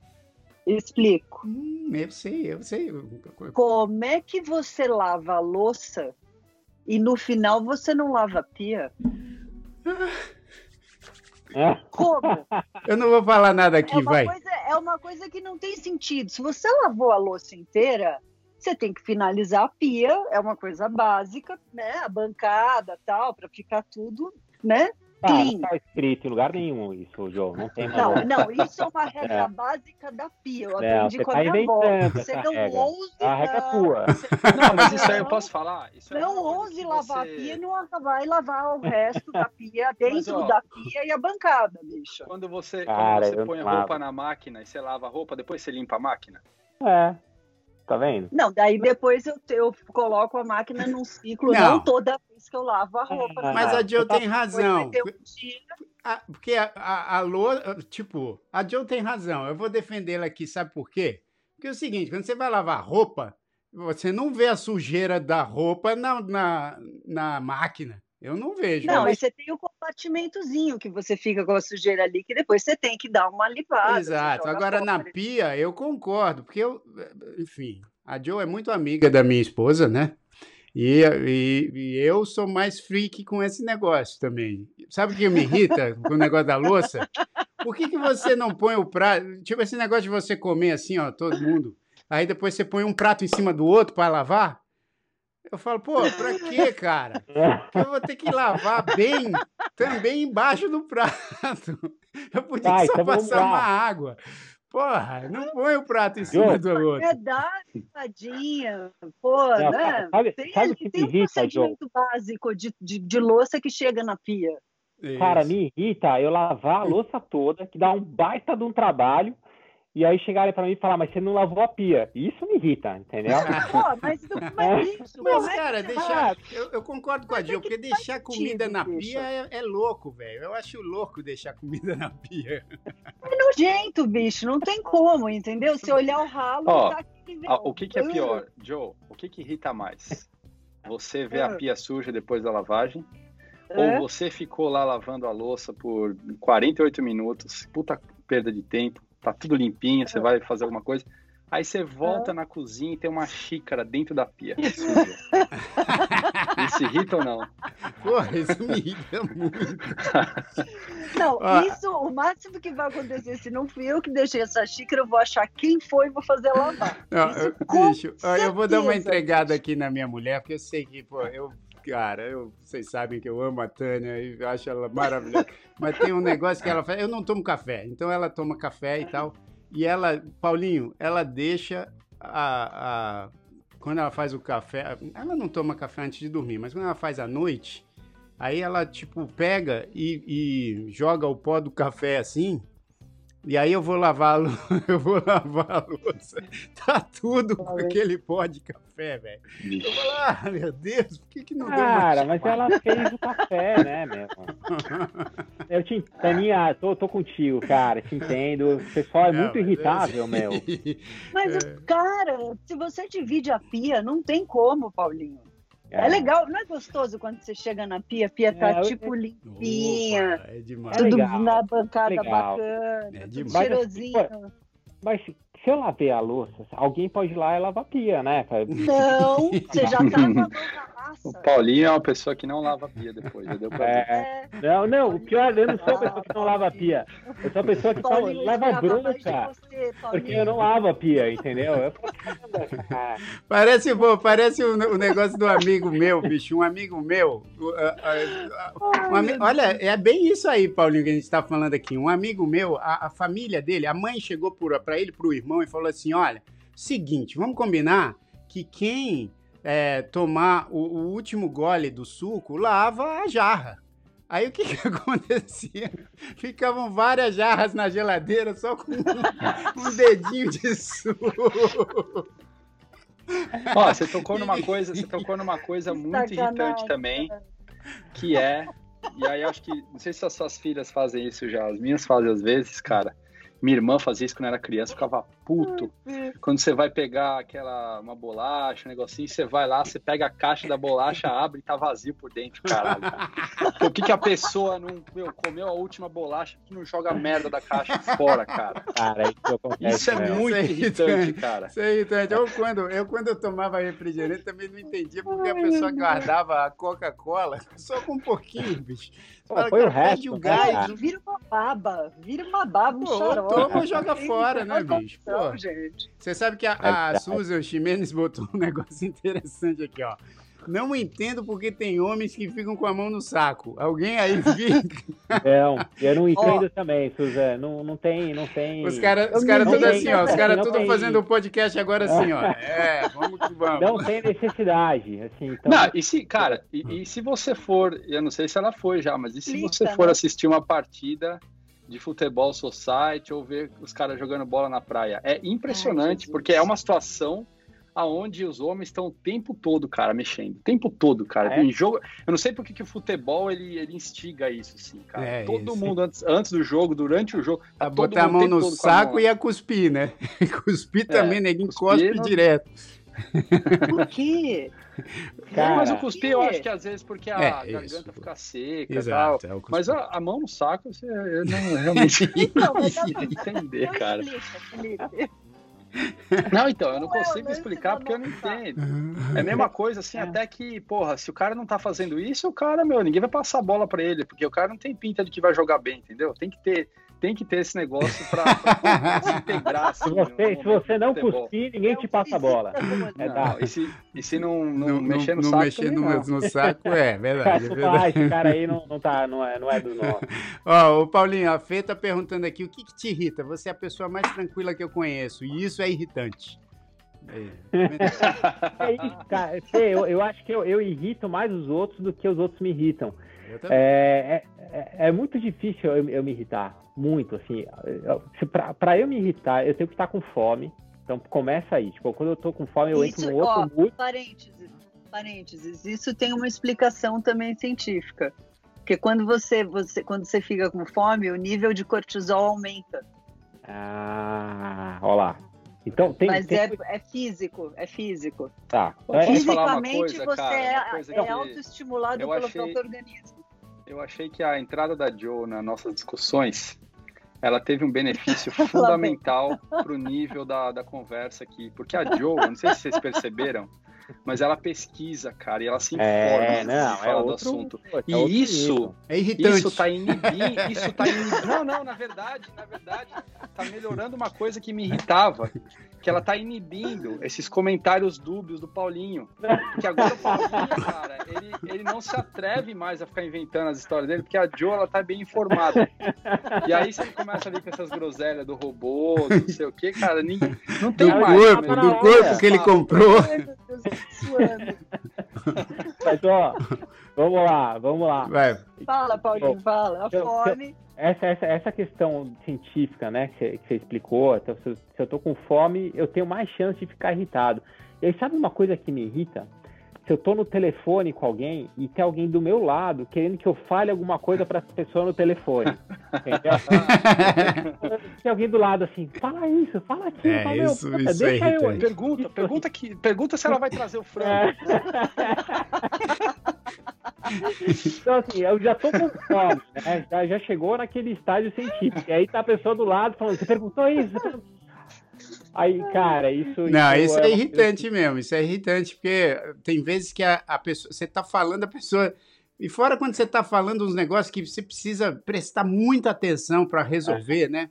Explico. Hum, eu sei, eu sei. Como é que você lava a louça e no final você não lava a pia? É? Como? Eu não vou falar nada É aqui, uma, vai. coisa, é uma coisa que não tem sentido. Se você lavou a louça inteira, você tem que finalizar a pia, é uma coisa básica, né? A bancada tal, para ficar tudo, né? Tá, Clean. não tá escrito em lugar nenhum isso, Joe. Não tem Não, não, isso é uma regra É. básica da pia. Eu Não, aprendi você com a tá minha avó. inventando Você não regra. ouse. A regra é tua. <laughs> Não, mas isso aí eu posso falar. Isso é Não ouse lavar você- a pia e não vai lavar o resto da pia <laughs> dentro ó, da pia e a bancada, bicho. Quando você, Cara, quando você põe a lavo. roupa na máquina e você lava a roupa, depois você limpa a máquina? É. Tá vendo? Não, daí depois eu, eu coloco a máquina num ciclo, Não. não, toda vez que eu lavo a roupa. Ah, Mas a tava- tem razão. Ah, porque a, a, a Lô, tipo, a Joe tem razão. Eu vou defendê-la aqui, sabe por quê? Porque é o seguinte, quando você vai lavar roupa, você não vê a sujeira da roupa na, na, na máquina. Eu não vejo. Não, mas você tem o compartimentozinho que você fica com a sujeira ali, que depois você tem que dar uma limpada. Exato. Agora, na pia, eu concordo, porque eu, enfim, a Joe é muito amiga da minha esposa, né? E, e, e, eu sou mais freak com esse negócio também. Sabe o que me irrita com o negócio da louça? Por que, que você não põe o prato? Tipo, esse negócio de você comer assim, ó, todo mundo. Aí depois você põe um prato em cima do outro para lavar. Eu falo, pô, pra quê, cara? eu vou ter que lavar bem também embaixo do prato. <laughs> Eu podia Vai, só então passar uma água. Porra, não põe o prato em cima do outro. É verdade, tadinha. Pô, não, né? Sabe, tem, sabe que tem um irrita, procedimento Joe? básico de, de, de louça que chega na pia. Isso. Cara, me irrita eu lavar a louça toda, que dá um baita de um trabalho, e aí chegarem para mim e falar, mas você não lavou a pia. Isso me irrita, entendeu? <laughs> Pô, mas, mas, isso, mas cara, deixar. Eu, eu, concordo com a Jill, porque deixar comida na pia é, é louco, velho. Eu acho louco deixar comida na pia. É nojento, bicho. Não tem como, entendeu? Se olhar o ralo, oh, tá aqui, O que, que é pior, Joe? O que, que irrita mais? <laughs> Você vê a ah. pia suja depois da lavagem? Ou você ficou lá lavando a louça por 48 minutos, puta perda de tempo, tá tudo limpinho, você vai fazer alguma coisa. Aí você volta na cozinha e tem uma xícara dentro da pia. <laughs> isso irrita ou não? Porra, isso me irrita muito. Não, ah. isso, o máximo que vai acontecer, se não fui eu que deixei essa xícara, eu vou achar quem foi e vou fazer lavar. Não, isso, eu, bicho, eu vou dar uma entregada aqui na minha mulher, porque eu sei que, pô, eu cara, eu, vocês sabem que eu amo a Tânia e acho ela maravilhosa. <laughs> Mas tem um negócio que ela faz. Eu não tomo café, então ela toma café e tal. E ela, Paulinho, ela deixa a, a. Quando ela faz o café. Ela não toma café antes de dormir, mas quando ela faz à noite, aí ela, tipo, pega e, e joga o pó do café assim e aí eu vou lavar, <laughs> eu vou lavar a louça. Tá tudo com aquele pó de café, velho. Eu vou lá, ah, meu Deus, por que, que não Cara, mas ela fez o café, né, meu? <laughs> Eu te Taninha, tô, tô contigo, cara, te entendo. O pessoal é não, muito irritável, é... meu. <laughs> Mas, é. cara, se você divide a pia, não tem como, Paulinho. É. é. legal, não é gostoso quando você chega na pia, a pia tá é, tipo limpinha, Opa, é demais. tudo é na bancada legal. bacana, é demais. cheirosinho. Mas, mas se eu lavei a louça, alguém pode ir lá e lavar a pia, né? Não, <laughs> você já tá <laughs> o Paulinho é uma pessoa que não lava a pia depois, já deu pra ver. É, não, não, o pior, eu não sou a pessoa que não lava a pia. Eu sou a pessoa que Paulinho, lava bronca. Porque eu não lavo a pia, entendeu? Eu parece, pô, parece o, o, negócio do amigo meu, bicho. Um amigo meu. um, olha, é bem isso aí, Paulinho, que a gente tá falando aqui. Um amigo meu, a, a família dele, a mãe chegou para ele, pro irmão, e falou assim: olha, seguinte, vamos combinar que quem é, tomar o, o, último gole do suco, lava a jarra. Aí o que, que <laughs> acontecia? Ficavam várias jarras na geladeira só com um, <laughs> um dedinho de suco. Ó, você tocou numa coisa, você tocou numa coisa muito irritante também, que é, e aí acho que, não sei se as suas filhas fazem isso já, as minhas fazem às vezes, cara, minha irmã fazia isso quando era criança, ficava puto. Quando você vai pegar aquela uma bolacha, um negocinho, você vai lá, você pega a caixa da bolacha, <laughs> abre e tá vazio por dentro, caralho. <laughs> Por que, que a pessoa não meu, comeu a última bolacha que não joga a merda da caixa fora, cara? Cara, isso, acontece, isso é muito isso é irritante, cara. Isso é irritante. Eu quando, eu, quando eu tomava refrigerante, também não entendia porque a pessoa guardava a Coca-Cola <laughs> só com um pouquinho, bicho. Fala, foi o resto. O gás, vira uma baba, vira uma baba, um Pô, toma ou joga fora, né, bicho? Pô, gente. Você sabe que a, a Susan Ximenes botou um <laughs> negócio interessante aqui, ó. Não entendo porque tem homens que ficam com a mão no saco. Alguém aí <laughs> fica. Não, eu não entendo oh. também, Suzana. Não, não tem, não tem. Os caras os cara tudo assim, ó. Os caras tudo tem... fazendo o podcast agora assim, ó. <laughs> É, vamos que vamos. Não tem necessidade, assim. Então... Não, e se, cara, e, e, se você for, eu não sei se ela foi já, mas e se Lista, você for né? assistir uma partida de futebol society ou ver os caras jogando bola na praia? É impressionante, Ai, porque é uma situação aonde os homens estão o tempo todo, cara, mexendo. O tempo todo, cara. É. Em jogo, eu não sei porque que o futebol ele, ele instiga isso, assim, cara. É, todo esse. mundo antes, antes do jogo, durante o jogo. Tá botar a mão no saco mão. e a cuspir, né? <laughs> cuspir também, é, neguinho cospe não... direto. Por quê? <laughs> Cara, mas o cuspir eu acho que às vezes porque a é, garganta isso. fica seca Exato, tal. É mas a, a, mão no saco, você, eu não realmente <laughs> não, não entender, cara. Explica, Não, então, eu não consigo explicar porque eu não entendo. É a mesma coisa, assim, É. até que, porra, se o cara não tá fazendo isso, o cara, meu, ninguém vai passar a bola pra ele, porque o cara não tem pinta de que vai jogar bem, entendeu? Tem que ter, tem que ter esse negócio pra, <laughs> pra se integrar. Assim, Se no- você, no se você não futebol. cuspir, ninguém te passa a bola. É Não, e, se, e se não, não, Não, mexer no não saco, mexer no, não. no saco, é verdade. É Ah, verdade. esse cara aí não, não, tá, não, é, não é do nosso. <laughs> Ó, o Paulinho, a Fê tá perguntando aqui, o que, que te irrita? Você é a pessoa mais tranquila que eu conheço, e isso é irritante. É. <laughs> É isso, cara. Fê, Eu, eu acho que eu, eu irrito mais os outros do que os outros me irritam. Eu também. É, é, é muito difícil eu, eu me irritar. Muito, assim. Pra eu me irritar, eu tenho que estar com fome. Então começa aí. Tipo, quando eu tô com fome, eu Isso, entro no outro ó, mood. Parênteses, parênteses. Isso tem uma explicação também científica. Porque quando você, você, quando você fica com fome, o nível de cortisol aumenta. Ah, ó lá. Então tem. Mas tem- é, é físico, é físico. Tá. Então, é- Posso falar uma Fisicamente, coisa, você cara? é, coisa é que autoestimulado eu pelo achei- próprio organismo. Eu achei que a entrada da Joe nas nossas discussões, ela teve um benefício <laughs> fundamental pro nível da, da conversa aqui. Porque a Joe, não sei se vocês perceberam, mas ela pesquisa, cara, e ela se informa É, antes de não, é falar do outro. assunto. é E outro isso, nível. É irritante. isso tá inibindo, isso tá inibindo. Não, não, na verdade, na verdade, tá melhorando uma coisa que me irritava, que ela tá inibindo esses comentários dúbios do Paulinho. Porque agora o Paulinho, cara, ele, ele não se atreve mais a ficar inventando as histórias dele, porque a Joe, ela tá bem informada. E aí você começa ali com essas groselhas do robô, do não sei o que, cara, ninguém, não tem Do mais. corpo, do hora. corpo que ele comprou. <laughs> Ó, vamos lá, vamos lá. Vai. Fala, Paulinho, fala. A Eu- fome. Essa, essa, essa questão científica, né, que você, que você explicou, então, se, eu, se eu tô com fome, eu tenho mais chance de ficar irritado. E aí, sabe uma coisa que me irrita? Se eu tô no telefone com alguém e tem alguém do meu lado querendo que eu fale alguma coisa pra essa pessoa no telefone. Entendeu? <laughs> tem alguém do lado assim, fala isso, fala aquilo. É, fala, meu, isso- puta, isso é deixa eu. Pergunta, pergunta, que, pergunta se ela vai trazer o frango. É. Então, assim, eu já tô com fome, né? Já, já chegou naquele estágio científico. E aí tá a pessoa do lado falando, você perguntou isso? Você perguntou... Aí, cara, isso. Não, isso é uma- irritante mesmo. Isso é irritante, porque tem vezes que a, a pessoa. Você tá falando, a pessoa. E fora quando você tá falando uns negócios que você precisa prestar muita atenção para resolver, né?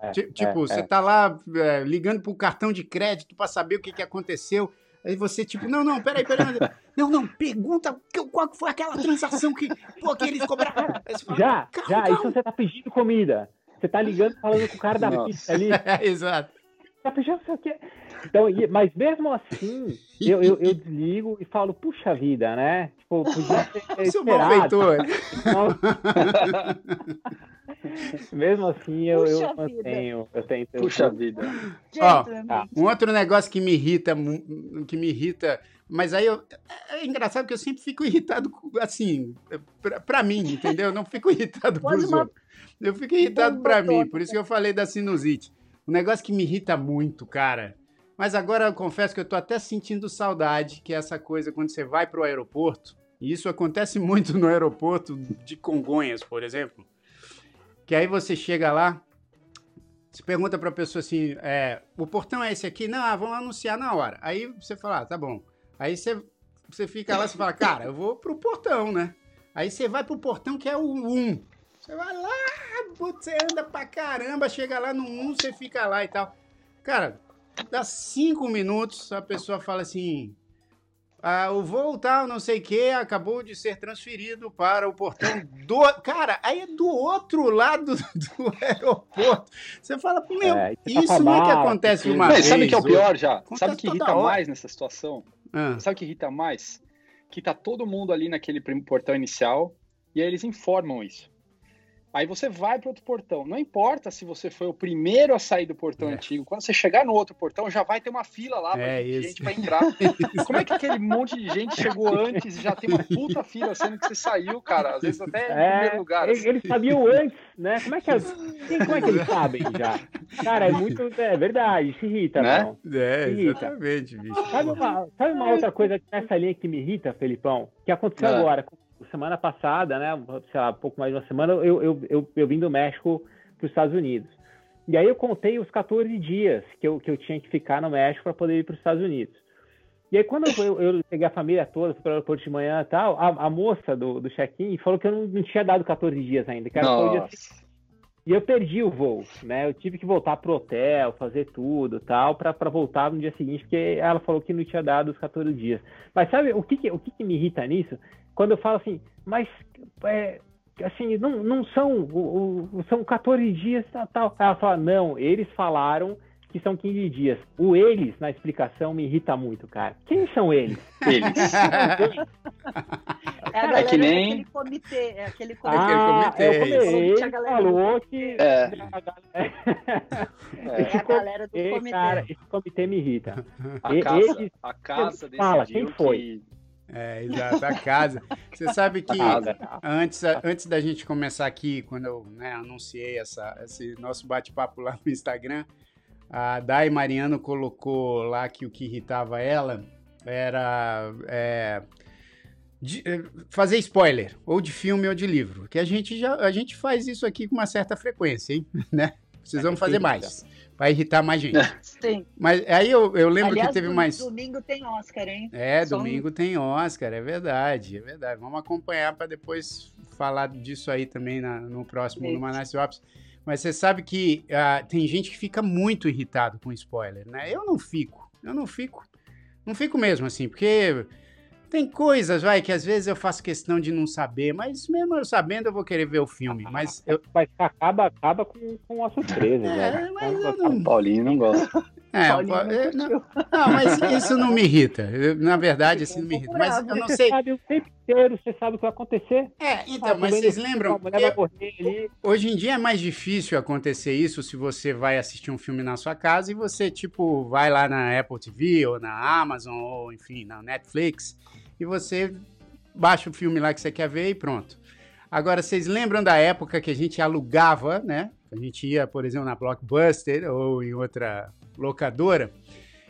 É, Ti- é, Tipo, é. você tá lá é, ligando pro cartão de crédito para saber o que, que aconteceu. Aí você, tipo, não, não, peraí, peraí. <laughs> Não, não, pergunta qual foi aquela transação que, pô, que eles cobraram. Fala, Já, Calma, já, calma. isso você tá pedindo comida. Você tá ligando falando com o cara da pista ali. É, <laughs> exato. Tá pedindo não sei o quê. Então, e- mas mesmo assim, eu, eu, eu desligo e falo, puxa vida, né? Tipo, podia ter <laughs> Seu esperado. malfeitor. <laughs> Mesmo assim, eu, eu Puxa mantenho. Eu tento. eu- Puxa vida. Ó, tá. Um outro negócio que me irrita, que me irrita, mas aí eu, é engraçado que eu sempre fico irritado, assim, pra, pra mim, entendeu? Eu não fico <laughs> irritado pros uma outros. Eu fico irritado pra mim, por isso que eu falei da sinusite. Um negócio que me irrita muito, cara. Mas agora eu confesso que eu tô até sentindo saudade, que é essa coisa quando você vai pro aeroporto, e isso acontece <laughs> muito no aeroporto de Congonhas, por exemplo, que aí você chega lá, você pergunta pra pessoa assim, é, o portão é esse aqui? Não, ah, vamos anunciar na hora. Aí você fala, ah, tá bom. Aí você, você fica lá, você fala, cara, eu vou pro portão, né? Aí você vai pro portão que é o 1. Você vai lá, você anda pra caramba, chega lá no 1, você fica lá e tal. Cara, dá cinco minutos, a pessoa fala assim, ah, o voo tal, não sei o que, acabou de ser transferido para o portão do... Cara, aí é do outro lado <laughs> do aeroporto. Você fala, meu, É, tá isso não é que acontece uma Não, vez. sabe o que é o pior já? Acontece Sabe o que irrita hora. mais nessa situação? Ah, Sabe o que irrita mais? Que tá todo mundo ali naquele portão inicial e aí eles informam isso. Aí você vai para outro portão. Não importa se você foi o primeiro a sair do portão É. antigo. Quando você chegar no outro portão, já vai ter uma fila lá pra É gente, pra entrar. Como é que aquele monte de gente chegou antes e já tem uma puta fila, sendo que você saiu, cara? Às vezes até em É, primeiro lugar. eles, assim. eles sabiam antes, né? Como é que, é- como é que eles sabem já? Cara, é muito. É verdade, se irrita, Né? não. é, Irrita. exatamente, bicho. Sabe uma, sabe uma outra coisa nessa linha que me irrita, Felipão? Que aconteceu É. agora, semana passada, né? Sei lá, pouco mais de uma semana, eu, eu, eu, eu vim do México para os Estados Unidos. E aí eu contei os 14 dias que eu, que eu tinha que ficar no México para poder ir para os Estados Unidos. E aí, quando eu, eu, eu peguei a família toda, fui para o aeroporto de manhã e tal, a, a moça do, do check-in falou que eu não, não, tinha dado 14 dias ainda, que era dia e eu perdi o voo, né? Eu tive que voltar pro hotel, fazer tudo tal, para voltar no dia seguinte, porque ela falou que não tinha dado os 14 dias. Mas sabe o que, que o que, que, me irrita nisso? Quando eu falo assim, mas é, assim, não, não são, o, o, são 14 dias tal, tal. Ela fala, não, eles falaram que são 15 dias. O eles, na explicação, me irrita muito, cara. Quem são eles? Eles. <laughs> é, a é que nem... aquele comitê. É aquele comitê. Ah, comitê, é o comitê. Ele falou que... É. <laughs> é. a galera do comitê. Cara, esse comitê me irrita. A casa, eles, a casa Fala, quem foi? Que... É, exato, a casa. Você sabe que antes, antes da gente começar aqui, quando eu né, anunciei essa, esse nosso bate-papo lá no Instagram, a Dai Mariano colocou lá que o que irritava ela era é, de, é, fazer spoiler, ou de filme ou de livro. Que a gente já a gente faz isso aqui com uma certa frequência, hein? <laughs> Né? Precisamos fazer mais. Vai irritar mais gente. Sim. Mas aí eu, eu lembro Aliás, que teve mais. Domingo tem Oscar, hein? É, Só domingo um... tem Oscar, é verdade, é verdade. Vamos acompanhar para depois falar disso aí também na, no próximo, Isso. no Manaus Ops. Mas você sabe que uh, tem gente que fica muito irritado com spoiler, né? Eu não fico, eu não fico. Não fico mesmo assim, porque tem coisas, vai, que às vezes eu faço questão de não saber, mas mesmo eu sabendo eu vou querer ver o filme, mas... Eu... <laughs> Mas acaba, acaba com, com a surpresa, é, Mas eu não... Paulinho não gosta. <laughs> É, eu, não, não, mas isso não me irrita. Eu, na verdade, assim, não me irrita. Mas eu não sei. Você sabe o tempo inteiro, você sabe o que vai acontecer. É, então, ah, mas vocês lembram? Hoje em dia é mais difícil acontecer isso se você vai assistir um filme na sua casa e você, tipo, vai lá na Apple TV ou na Amazon ou, enfim, na Netflix e você baixa o filme lá que você quer ver e pronto. Agora, vocês lembram da época que a gente alugava, né? A gente ia, por exemplo, na Blockbuster ou em outra locadora,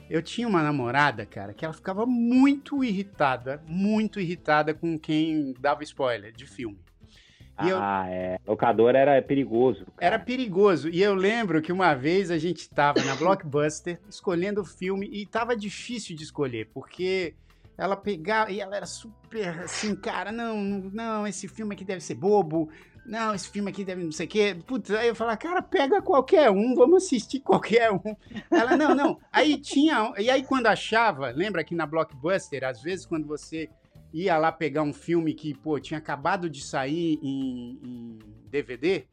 eu tinha uma namorada, cara, que ela ficava muito irritada, muito irritada com quem dava spoiler de filme. E ah, eu... é. Locadora era perigoso. Cara. Era perigoso. E eu lembro que uma vez a gente estava na <coughs> Blockbuster escolhendo o filme e estava difícil de escolher, porque ela pegava e ela era super assim, cara, não, não, esse filme aqui deve ser bobo, não, esse filme aqui deve não sei o quê. Putz, aí eu falava, cara, pega qualquer um, vamos assistir <laughs> qualquer um. Ela, não, não. Aí tinha. E aí quando achava, lembra que na Blockbuster, às vezes quando você ia lá pegar um filme que, pô, tinha acabado de sair em, em DVD,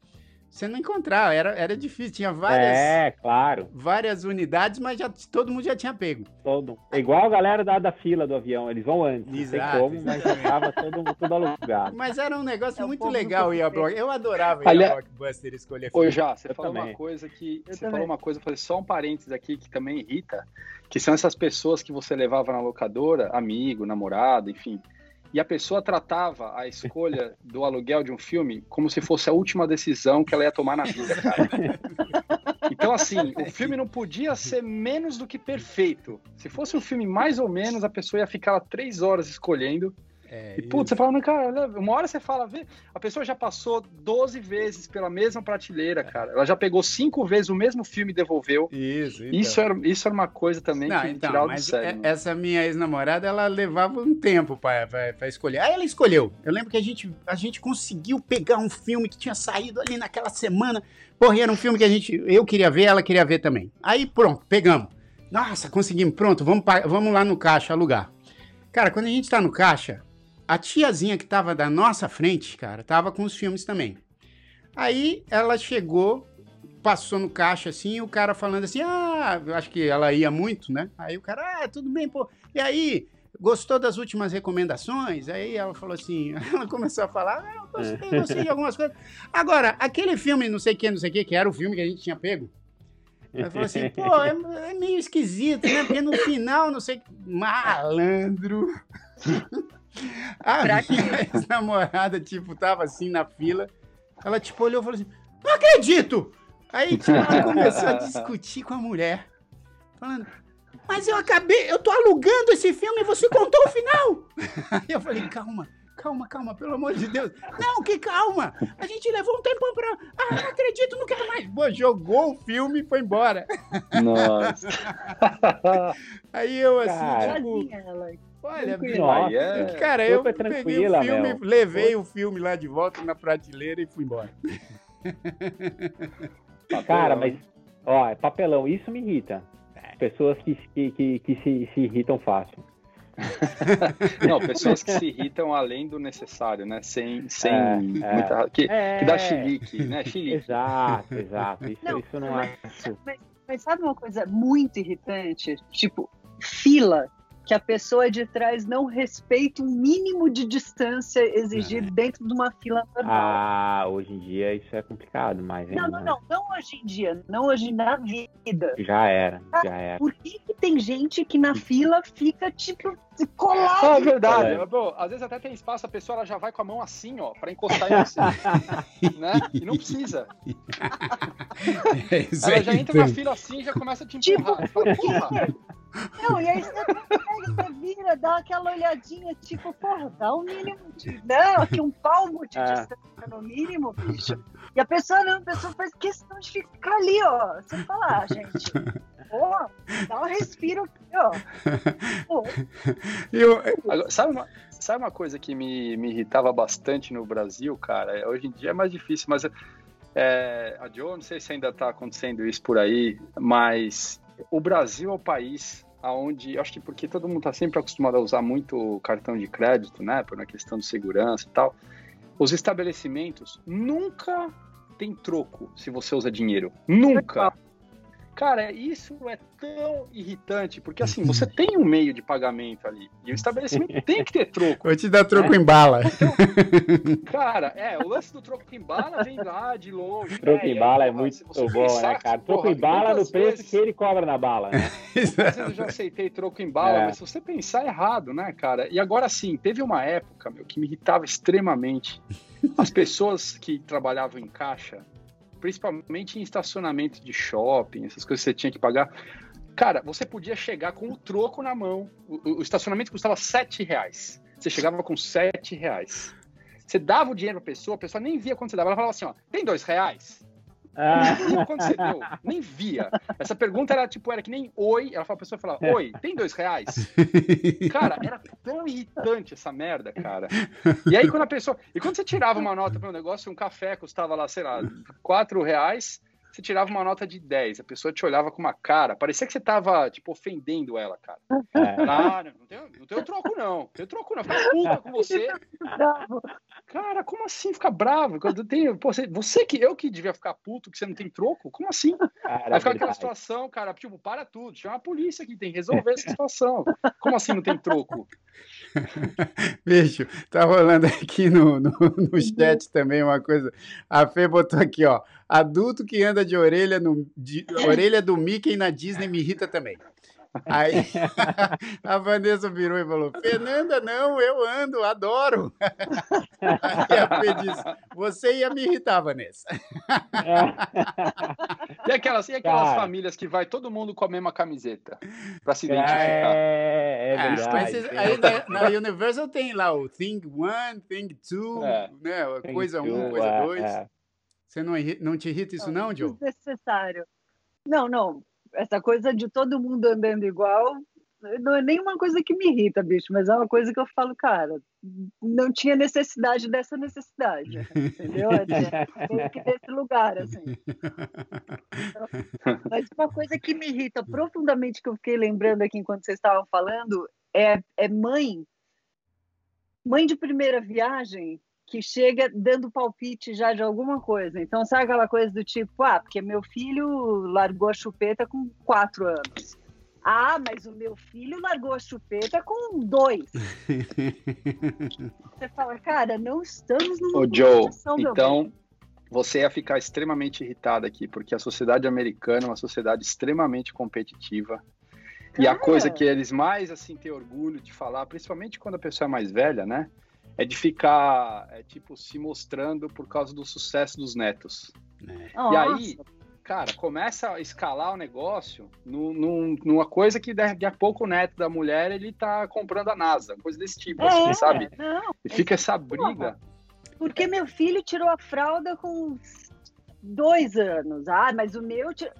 você não encontrava, era, era difícil, tinha várias. É, claro. Várias unidades, mas já, todo mundo já tinha pego. Todo. É igual a galera da, da fila do avião, eles vão antes. Exato, não como, mas já tava todo, todo alugado. Mas era um negócio é muito legal ir a block. Eu adorava ir Aliás, a Blockbuster escolher filme. Oi, já, você eu falou também. uma coisa que. Eu você também. falou uma coisa, fazer só um parênteses aqui que também irrita, que são essas pessoas que você levava na locadora, amigo, namorado, enfim e a pessoa tratava a escolha do aluguel de um filme como se fosse a última decisão que ela ia tomar na vida, cara. <laughs> Então, assim, o filme não podia ser menos do que perfeito. Se fosse um filme mais ou menos, a pessoa ia ficar lá três horas escolhendo é, e, putz, você fala, cara, uma hora você fala, vê, a pessoa já passou 12 vezes pela mesma prateleira, cara. Ela já pegou cinco vezes o mesmo filme e devolveu. Isso, então. isso, era, isso era uma coisa também Não, que então, tirava do sério. É, né? Essa minha ex-namorada, ela levava um tempo pra, escolher. Aí ela escolheu. Eu lembro que a gente, a gente conseguiu pegar um filme que tinha saído ali naquela semana. Porra, era um filme que a gente, eu queria ver, ela queria ver também. Aí pronto, pegamos. Nossa, conseguimos, pronto, vamos, vamos lá no caixa alugar. Cara, quando a gente tá no caixa, a tiazinha que tava da nossa frente, cara, tava com os filmes também. Aí ela chegou, passou no caixa assim, o cara falando assim: Ah, eu acho que ela ia muito, né? Aí o cara, ah, tudo bem, pô. E aí, gostou das últimas recomendações? Aí ela falou assim: <laughs> ela começou a falar: ah, eu gostei, gostei de algumas coisas. Agora, aquele filme, não sei que, não sei que, que era o filme que a gente tinha pego. Ela falou assim, pô, é, é meio esquisito, né? Porque no final, não sei. Malandro. <laughs> A pra minha ex-namorada, tipo, tava assim na fila. Ela, tipo, olhou e falou assim: Não acredito! Aí, tipo, ela <laughs> começou a discutir com a mulher. Falando, mas eu acabei, eu tô alugando esse filme e você contou o final! Aí <laughs> eu falei, calma, calma, calma, pelo amor de Deus. Não, que calma. A gente levou um tempo pra. Ah, não acredito, não quero mais. Pô, jogou o filme e foi embora. Nossa. <laughs> Aí eu, assim, Cara. tipo. Olha, Nossa, Aí é- cara, eu super peguei o filme, meu. levei o filme lá de volta na prateleira e fui embora. <laughs> Cara, mas, ó, é papelão, isso me irrita. Pessoas que, que, que, que se, se irritam fácil. <laughs> Não, pessoas que se irritam além do necessário, né? Sem, sem É, é. muita. Que, É. que dá chilique, né? Chilique. Exato, exato. Isso Não, isso não é. acho. Mas, mas sabe uma coisa muito irritante? Tipo, fila que a pessoa de trás não respeita o mínimo de distância exigido dentro de uma fila normal. Ah, hoje em dia isso é complicado, mas não, não, não, não hoje em dia, não hoje na vida. já era, já era. Por que, que tem gente que na fila fica, tipo, Ah, colado? é verdade. É. Pô, às vezes até tem espaço, a pessoa ela já vai com a mão assim, ó, pra encostar em você. <laughs> né? E não precisa. Isso <laughs> Ela é já entra na fila assim e já começa a te Tipo, empurrar. Fala, porra, Não, e aí você pega, você vira, dá aquela olhadinha, tipo, porra, dá um mínimo de. Não, aqui um palmo de É. distância no mínimo, bicho. E a pessoa não, a pessoa faz questão de ficar ali, ó. Você fala, ah, gente, porra, dá um respiro aqui, ó. Pô, Eu, Agora, sabe, uma, sabe uma coisa que me, me irritava bastante no Brasil, cara? Hoje em dia é mais difícil, mas é, a Joe, não sei se ainda está acontecendo isso por aí, mas o Brasil é o país aonde, acho que porque todo mundo está sempre acostumado a usar muito cartão de crédito, né, por uma questão de segurança e tal, os estabelecimentos nunca tem troco se você usa dinheiro. Nunca. Cara, isso é tão irritante, porque assim, você tem um meio de pagamento ali, e o estabelecimento <laughs> tem que ter troco. vou te dar troco em bala. Cara, é, o lance do troco em bala vem lá de longe. Troco né? em aí, bala é muito bom, pensar né, cara? Troco porra, em bala no preço vezes- que ele cobra na bala, <laughs> né? Eu já aceitei troco em bala, É. mas se você pensar errado, né, cara? E agora sim, teve uma época, meu, que me irritava extremamente. As pessoas que trabalhavam em caixa, principalmente em estacionamento de shopping, essas coisas que você tinha que pagar. Cara, você podia chegar com o troco na mão. O, o- estacionamento custava 7 reais. Você chegava com 7 reais. Você dava o dinheiro pra pessoa, a pessoa nem via quando você dava. Ela falava assim, ó, tem dois reais? Ah, Nem via quando você deu, nem via. Essa pergunta era tipo, era que nem oi. Ela a pessoa falava, oi, tem dois reais? <laughs> Cara, era tão irritante essa merda, cara. E aí quando a pessoa. E quando você tirava uma nota para um negócio, um café custava lá, sei lá, quatro reais, você tirava uma nota de 10. A pessoa te olhava com uma cara. Parecia que você tava, tipo, ofendendo ela, cara. é. Ah, não, tem, não tem troco, não. Não tem troco, não. Fica puta com você. Cara, como assim ficar bravo? Quando tem, pô, você, você que eu que devia ficar puto que você não tem troco? Como assim? Cara, Vai ficar aquela situação, cara, tipo, para tudo, chama a polícia aqui, tem que resolver essa situação. Como assim não tem troco? <laughs> Bicho, tá rolando aqui no, no, no chat também uma coisa. A Fê botou aqui, ó. Adulto que anda de orelha no de- orelha do Mickey na Disney me irrita também. Aí <laughs> a Vanessa virou e falou: Fernanda, não, eu ando, adoro. Aí a Fê disse: Você ia me irritar, Vanessa. <laughs> E aquelas, e aquelas Cara. famílias que vai todo mundo com a mesma camiseta pra se identificar? É, é Ah, verdade. mas esses- aí na, na Universal tem lá o Thing 1, Thing 2, É. né? Coisa 1, que- coisa é, 2. é. Você não, não te irrita isso, não, Joe? Desnecessário. Não, não. Essa coisa de todo mundo andando igual não é nenhuma coisa que me irrita, bicho, mas é uma coisa que eu falo, cara, não tinha necessidade dessa necessidade, entendeu? É meio que desse lugar, assim. Mas uma coisa que me irrita profundamente, que eu fiquei lembrando aqui enquanto vocês estavam falando, é, é mãe, mãe de primeira viagem que chega dando palpite já de alguma coisa. Então, sabe aquela coisa do tipo, ah, porque meu filho largou a chupeta com quatro anos. Ah, mas o meu filho largou a chupeta com dois. <laughs> Você fala, cara, não estamos numa Ô, Joe, então bem. você ia ficar extremamente irritado aqui, porque a sociedade americana é uma sociedade extremamente competitiva. E a Cara. coisa que eles mais assim têm orgulho de falar, principalmente quando a pessoa é mais velha, né? É de ficar, é, tipo, se mostrando por causa do sucesso dos netos. E aí, cara, começa a escalar o negócio no, no, numa coisa que daqui a pouco o neto da mulher ele tá comprando a NASA, coisa desse tipo, É, assim, sabe? Não, E fica essa briga. porque meu filho tirou a fralda com dois anos. Ah, mas o meu. Tir...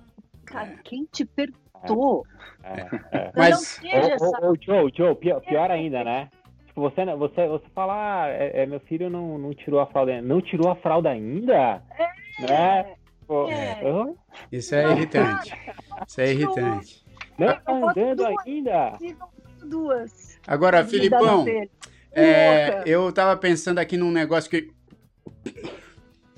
Cara, quem te perguntou? É, é. Mas- ô, ô, Joe, Joe, pior, pior ainda, né? Tipo, você, você, você fala, ah, é, é, meu filho não, não tirou a fralda ainda. Não tirou a fralda ainda? Né? Pô, É. eu- Isso é irritante. Isso é irritante. não tá andando duas. ainda. Duas. Agora, Filipão, é, eu tava pensando aqui num negócio que.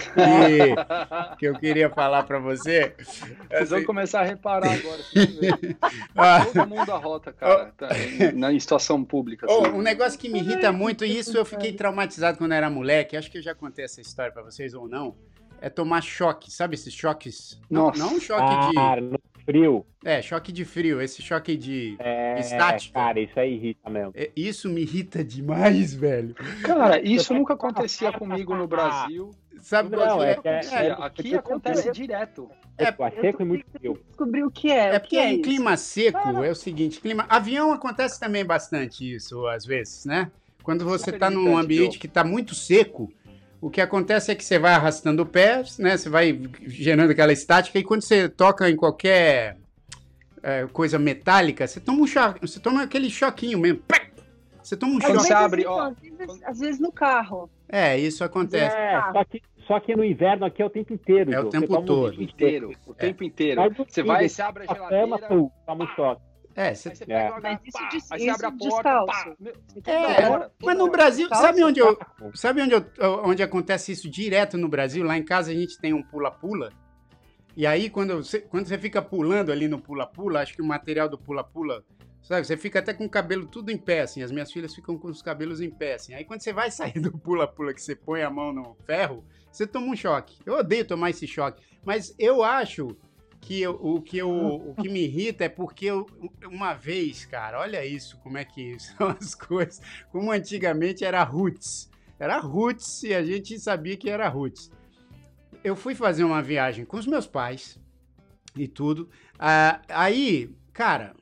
Que, que eu queria falar pra você. Vocês vão Assim, começar a reparar agora. <laughs> ah, Todo mundo arrota, cara, tá, em- na em situação pública. Oh, assim. um negócio que me irrita muito, e isso eu fiquei traumatizado quando era moleque, acho que eu já contei essa história pra vocês ou não, é tomar choque, sabe esses choques? Não, Nossa. não um choque Ah, no frio. de... É, choque de frio, esse choque de... É, Estática. Cara, isso aí irrita mesmo. é, Isso me irrita demais, velho. Cara, isso nunca acontecia comigo no Brasil. Sabe Não, qual que é é? que é- É, Aqui acontece direto. É, É, seco e muito frio. Descobri o que é. É porque que é isso. clima seco é o seguinte, clima avião acontece também bastante isso às vezes, né? Quando você está num ambiente que está muito seco, o que acontece é que você vai arrastando o pé, né? Você vai gerando aquela estática e quando você toca em qualquer é, coisa metálica, você toma um choque, você toma aquele choquinho mesmo. Pá! Você toma um choque. você abre, então, ó, às vezes, às vezes no carro. É, isso acontece. É, só que, só que no inverno aqui é o tempo inteiro. É o tempo Você toma um todo. vinho Inteiro, o tempo inteiro. Você vai, você abre a cama, geladeira, pum, toma um choque. É, você É. pega uma Mas isso pá, aí você abre a porta, descalço. pá, meu, É, hora, mas no. Brasil, Calça, sabe onde eu, Sabe onde, eu- onde acontece isso direto no Brasil? Lá em casa a gente tem um pula-pula. E aí, quando você, quando você fica pulando ali no pula-pula, acho que o material do pula-pula, sabe? Você fica até com o cabelo tudo em pé, assim. As minhas filhas ficam com os cabelos em pé, assim. Aí, quando você vai sair do pula-pula, que você põe a mão no ferro, você toma um choque. Eu odeio tomar esse choque. Mas eu acho que eu- o, que eu, o que me irrita é porque eu- uma vez, cara, olha isso, como é que <laughs> são as coisas. Como antigamente era roots. Era roots e a gente sabia que era roots. Eu fui fazer uma viagem com os meus pais e tudo. Ah, aí, cara,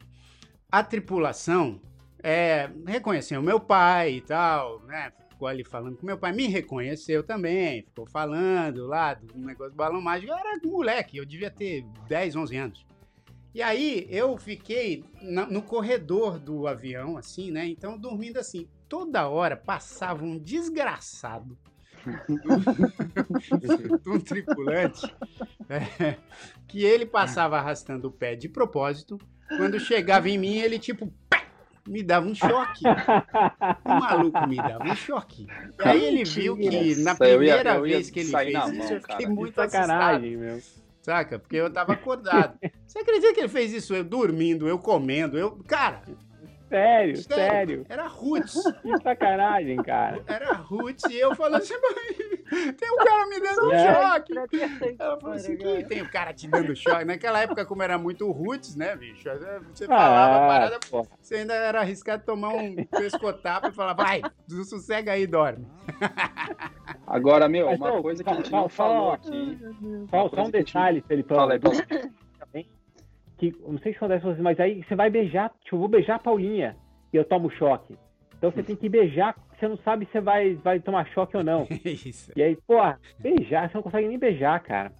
a tripulação é, reconheceu meu pai e tal, né? Ficou ali falando com meu pai, me reconheceu também, ficou falando lá do negócio do balão mágico. Eu era moleque, eu devia ter 10, 11 anos. E aí eu fiquei na- no corredor do avião, assim, né? Então dormindo assim. Toda hora passava um desgraçado de <laughs> um tripulante é, que ele passava arrastando o pé de propósito. Quando chegava em mim, ele tipo me dava um choque. O maluco me dava um choque. E aí ele viu que na Nossa, eu ia- primeira eu ia vez que ele fez na isso, mão, eu fiquei cara. muito Que assustado. sacanagem, meu. Saca? Porque eu tava acordado. Você acredita que ele fez isso? Eu dormindo, eu comendo, eu. Cara, Sério, sério. Era roots. Que sacanagem, cara. Era roots e eu falando assim, tem um cara me dando um É. choque. Ter essa Ela falou assim, que tem o cara te dando choque. Naquela época, como era muito roots, né, bicho? Você falava Ah, parada, pô. você ainda era arriscado tomar um pescotapo e falar, vai, sossega aí, dorme. Agora, meu, Mas, uma coisa que a gente não falou aqui. Só, um detalhe, Felipão. Fala aí, que não sei se acontece com você, mas aí você vai beijar, tipo, eu vou beijar a Paulinha e eu tomo choque. Então você tem que beijar, você não sabe se vai, vai tomar choque ou não. <laughs> Isso. E aí, pô, beijar, você não consegue nem beijar, cara.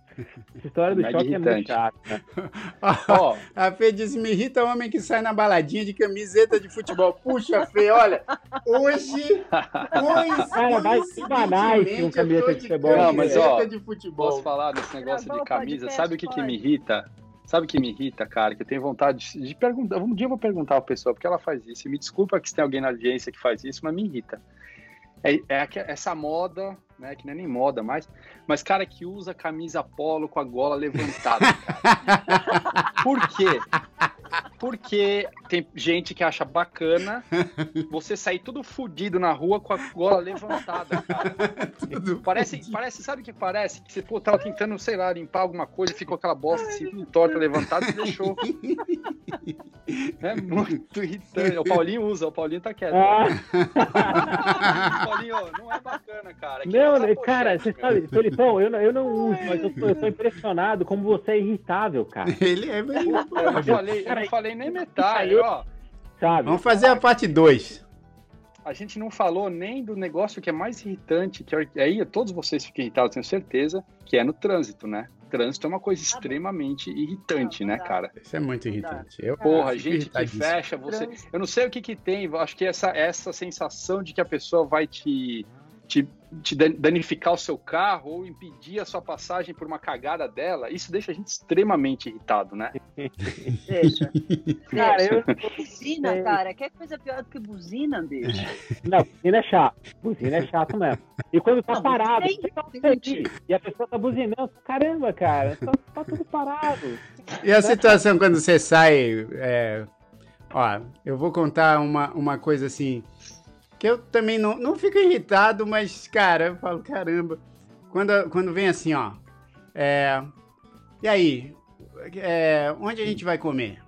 Essa história do Mega choque é muito irritante. chata. <laughs> né? Ó, A Fê disse, me irrita homem que sai na baladinha de camiseta de futebol. Puxa, Fê, olha, hoje, <laughs> Cara, vai se banar esse com camiseta de futebol. Não, mas, ó, camiseta de futebol. posso falar desse negócio de o camisa? Sabe o que, que me irrita? Sabe o que me irrita, cara? Que eu tenho vontade de, de perguntar. Um dia eu vou perguntar pra pessoa porque ela faz isso. E me desculpa que se tem alguém na audiência que faz isso, mas me irrita. É, é essa moda, né? Que não é nem moda mais, mas cara que usa camisa polo com a gola levantada. cara. <laughs> Por quê? Porque tem gente que acha bacana você sair tudo fudido na rua com a gola levantada, cara. <laughs> Parece, fudido. parece, sabe o que parece? Que você pô, tava tentando, sei lá, limpar alguma coisa, ficou aquela bosta assim, torta, levantada e deixou. <laughs> É muito irritante. O Paulinho usa, o Paulinho tá quieto. Ah, <laughs> Paulinho, não é bacana, cara. Aqui não, é né, cara, pochete, você sabe, Felipão, eu, não- eu não uso, mas eu tô, eu tô impressionado como você é irritável, cara. Ele é bem. Eu falei, eu não falei nem metade, ó. Sabe? Vamos fazer a parte 2. A gente não falou nem do negócio que é mais irritante, que é- aí todos vocês ficam irritados, tenho certeza, que é no trânsito, né? Trânsito é uma coisa extremamente irritante, né, cara? Isso é muito irritante. Eu, Porra, gente que fecha você. Eu não sei o que que tem, acho que essa, essa sensação de que a pessoa vai te, te, te dan- danificar o seu carro ou impedir a sua passagem por uma cagada dela, isso deixa a gente extremamente irritado, né? Deixa. <laughs> Cara, eu, Buzina, É. cara. Quer coisa pior do que buzina, bicho? Não, buzina é chato. Buzina é chato mesmo. E quando tá Não, parado, perdido, e a pessoa tá buzinando, caramba, cara, tá, tá tudo parado. E a situação quando você sai. é, Ó, eu vou contar uma, uma coisa assim. Que eu também não, não fico irritado, mas, cara, eu falo, caramba. Quando, quando vem assim, ó. é, e aí? é, onde a gente vai comer?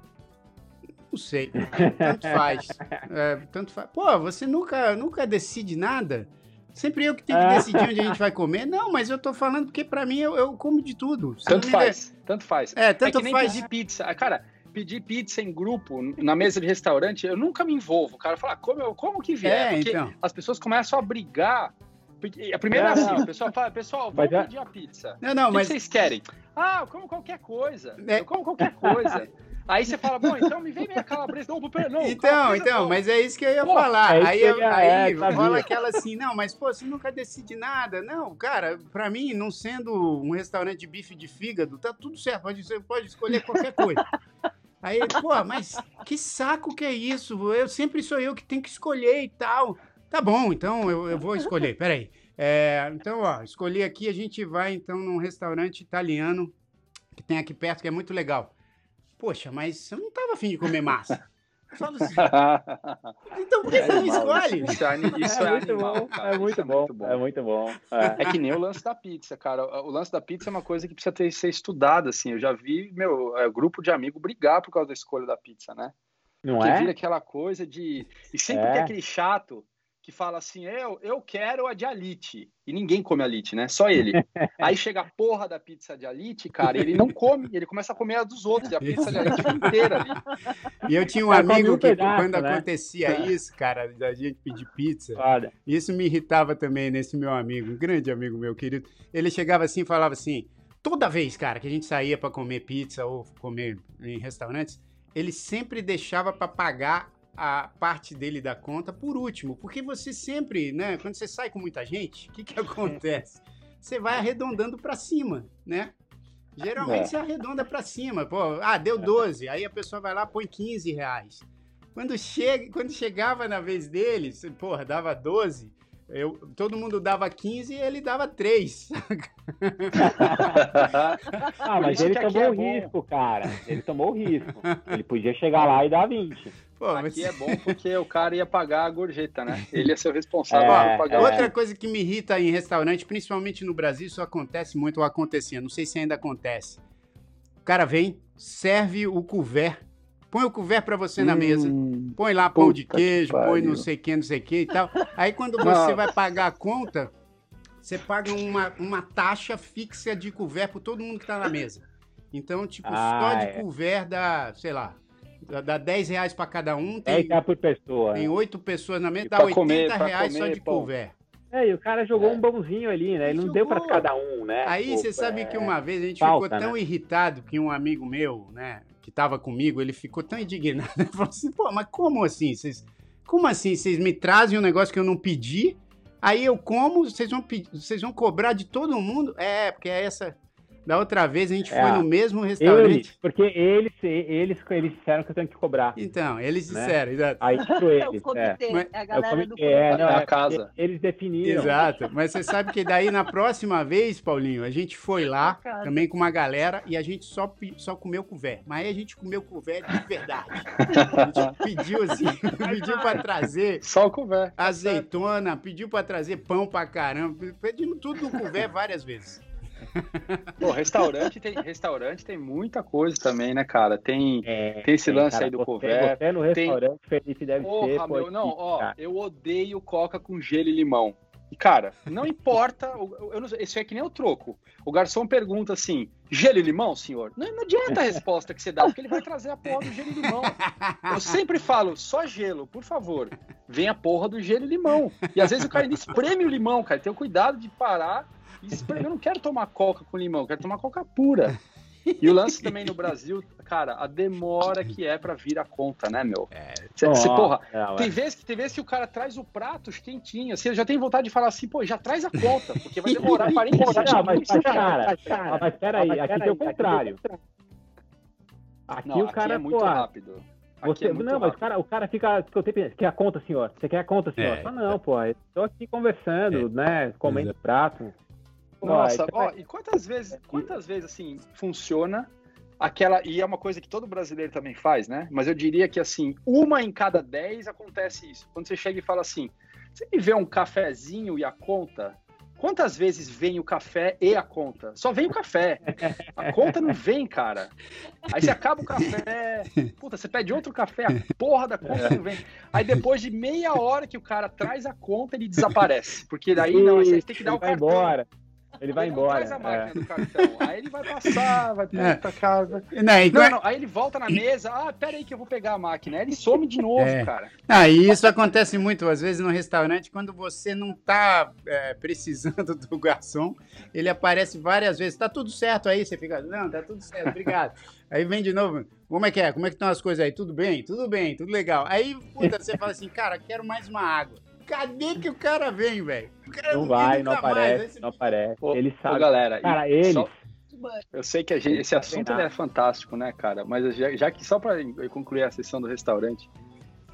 Não sei. Tanto faz. <laughs> É, tanto faz. Pô, você nunca, nunca decide nada? Sempre eu que tenho que Ah. decidir onde a gente vai comer? Não, mas eu tô falando porque pra mim eu, eu como de tudo. Você Tanto faz, tanto faz. É, É tanto que nem faz. pedir pizza. Cara, pedir pizza em grupo, na mesa de restaurante, eu nunca me envolvo. O cara fala, como, eu- como que vier? É, Porque então. as pessoas começam a brigar. A primeira é É, assim, não. o pessoal fala, pessoal, vamos é- pedir a pizza. Não, não, o que, mas que vocês querem? Ah, eu como qualquer coisa. É. Eu como qualquer coisa. Aí você fala, bom, então me vem minha calabresa. Não, não, Então, calabresa então, não. mas é isso que eu ia Pô, falar. é aí eu ia- aí é, sabia. rola aquela assim, não, mas pô, você nunca decide nada. Não, cara, pra mim, não sendo um restaurante de bife de fígado, tá tudo certo. Pode, você pode escolher qualquer coisa. Aí, pô, mas que saco que é isso? Eu sempre sou eu que tenho que escolher e tal. Tá bom, então eu, eu vou escolher. Peraí. É, então, ó, escolhi aqui, a gente vai então num restaurante italiano que tem aqui perto, que é muito legal. Poxa, mas eu não tava afim de comer massa. Falo assim, <laughs> então por que você não escolhe? Isso é, isso é, é muito animal, bom, cara, é muito isso bom, é muito bom. É. É que nem o lance da pizza, cara. O lance da pizza é uma coisa que precisa ter, ser estudada, assim. Eu já vi, meu, é, grupo de amigo brigar por causa da escolha da pizza, né? Não Porque é? vira aquela coisa de. E sempre É. tem aquele chato que fala assim: eu, eu quero a de alite. E ninguém come alite, né? Só ele. <laughs> Aí chega a porra da pizza de alite, cara, ele não come, ele começa a comer a dos outros. E a pizza de alite inteira ali. E eu tinha um Cara, come amigo um que pedaço, quando né? acontecia isso, cara, da gente pedir pizza, Foda. isso me irritava também nesse meu amigo, um grande amigo meu querido. Ele chegava assim e falava assim: toda vez, cara, que a gente saía pra comer pizza ou comer em restaurantes, ele sempre deixava pra pagar a parte dele da conta por último, porque você sempre, né, quando você sai com muita gente, o que que acontece? Você vai arredondando pra cima, né? Geralmente É. você arredonda pra cima, pô, ah, deu 12, aí a pessoa vai lá põe 15 reais. Quando, chega, quando chegava na vez dele, porra, dava 12, eu, todo mundo dava 15 e ele dava 3. Ah, mas ele tomou é o risco, cara. Ele tomou o risco. Ele podia chegar lá e dar 20. Pô, mas- Aqui é bom porque o cara ia pagar a gorjeta, né? Ele ia ser o responsável É, por pagar. é. Outra coisa que me irrita em restaurante, principalmente no Brasil, isso acontece muito ou acontecia, não sei se ainda acontece. O cara vem, serve o couvert, põe o couvert pra você na mesa, Hum, põe lá pão de puta que queijo, põe não sei o que, não sei o que e tal. Aí quando você Não. vai pagar a conta, você paga uma, uma taxa fixa de couvert por todo mundo que tá na mesa. Então, tipo, só Ah, de é. couvert dá, sei lá, dá- dá 10 reais pra cada um, 10 tem, reais por pessoa. tem 8 pessoas na mesa, dá pra 80 comer- reais só comer de pão. couvert. É, e o cara jogou É. um bonzinho ali, né? Ele não Jogou. deu pra cada um, né? Aí você sabe é, que uma vez a gente falta, ficou tão né? irritado que um amigo meu, né, que tava comigo, ele ficou tão indignado. <laughs> Ele falou assim: pô, mas como assim? Vocês, como assim? Vocês me trazem um negócio que eu não pedi, aí eu como, vocês vão, vocês vão cobrar de todo mundo? É, porque é essa. Da outra vez a gente é. foi no mesmo restaurante. Eles, porque eles, eles, eles disseram que eu tenho que cobrar. Então, eles né? disseram, exato. Aí pro eles. <laughs> É o comitê, é. é a galera do comitê. É, não, é a casa. Eles definiram. Exato. Mas você sabe que daí na próxima vez, Paulinho, a gente foi lá também com uma galera e a gente só, só comeu couvé. Mas aí a gente comeu couvé de verdade. A gente <laughs> pediu assim, <laughs> pediu pra trazer. Só o couvé. Azeitona, pediu pra trazer pão pra caramba. Pedimos tudo no couvé várias vezes. <laughs> Pô, restaurante tem, restaurante tem muita coisa também, né, cara? Tem, é, tem esse tem, lance cara, aí do couvert. Você no restaurante, tem... Felipe, deve Porra, ser. Meu, não, ó, eu odeio coca com gelo e limão. E, cara, não importa, eu, eu não, isso é que nem o troco. O garçom pergunta assim: gelo e limão, senhor? Não, não adianta a resposta que você dá, porque ele vai trazer a porra do gelo e limão. Eu sempre falo: só gelo, por favor. Vem a porra do gelo e limão. E às vezes o cara ainda espreme o limão, cara. Tem o cuidado de parar eu não quero tomar coca com limão, eu quero tomar coca pura. E o lance também no Brasil, cara, a demora que é para vir a conta, né, meu? É. Cê, cê, porra, é, tem, vezes que, tem vezes que o cara traz o prato quentinho, assim, eu já tenho vontade de falar assim, pô, já traz a conta, porque vai demorar <laughs> 40 minutos. Não, mas, mas, cara, cara, mas peraí, aqui tem o contrário. Aqui não, o cara, aqui é muito pô, rápido. Você, é não, rápido. mas o cara, o cara fica. Quer a conta, senhor? Você quer a conta, senhor? É. Ah, não, pô. Estou aqui conversando, é. né? Comendo prato. Nossa, ó, e quantas vezes, quantas vezes assim funciona aquela e é uma coisa que todo brasileiro também faz, né? Mas eu diria que assim, uma em cada dez acontece isso. Quando você chega e fala assim, você me vê um cafezinho e a conta? Quantas vezes vem o café e a conta? Só vem o café. A conta não vem, cara. Aí você acaba o café, puta, você pede outro café, a porra da conta não vem. Aí depois de meia hora que o cara traz a conta, ele desaparece. Porque daí não, aí você tem que dar o cartão. Embora. Ele vai embora. Traz a máquina é. do cartão. Aí ele vai passar, vai <laughs> é. pra casa. Não, então... não, não, aí ele volta na mesa. Ah, pera aí que eu vou pegar a máquina. Aí ele some de novo, é. cara. Ah, e isso acontece muito, às vezes, no restaurante, quando você não tá é, precisando <laughs> do garçom, ele aparece várias vezes. Tá tudo certo aí? Você fica, não, tá tudo certo, obrigado. <laughs> aí vem de novo. Como é que é? Como é que estão as coisas aí? Tudo bem? Tudo bem, tudo legal. Aí, puta, você fala assim, cara, quero mais uma água. Cadê que o cara vem, velho? Não vai, não aparece, mais, não aparece. Ô, ele sabe. Ô, galera, cara, ele. Só... Eu sei que gente, esse assunto é fantástico, né, cara? Mas já, já que só para concluir a sessão do restaurante,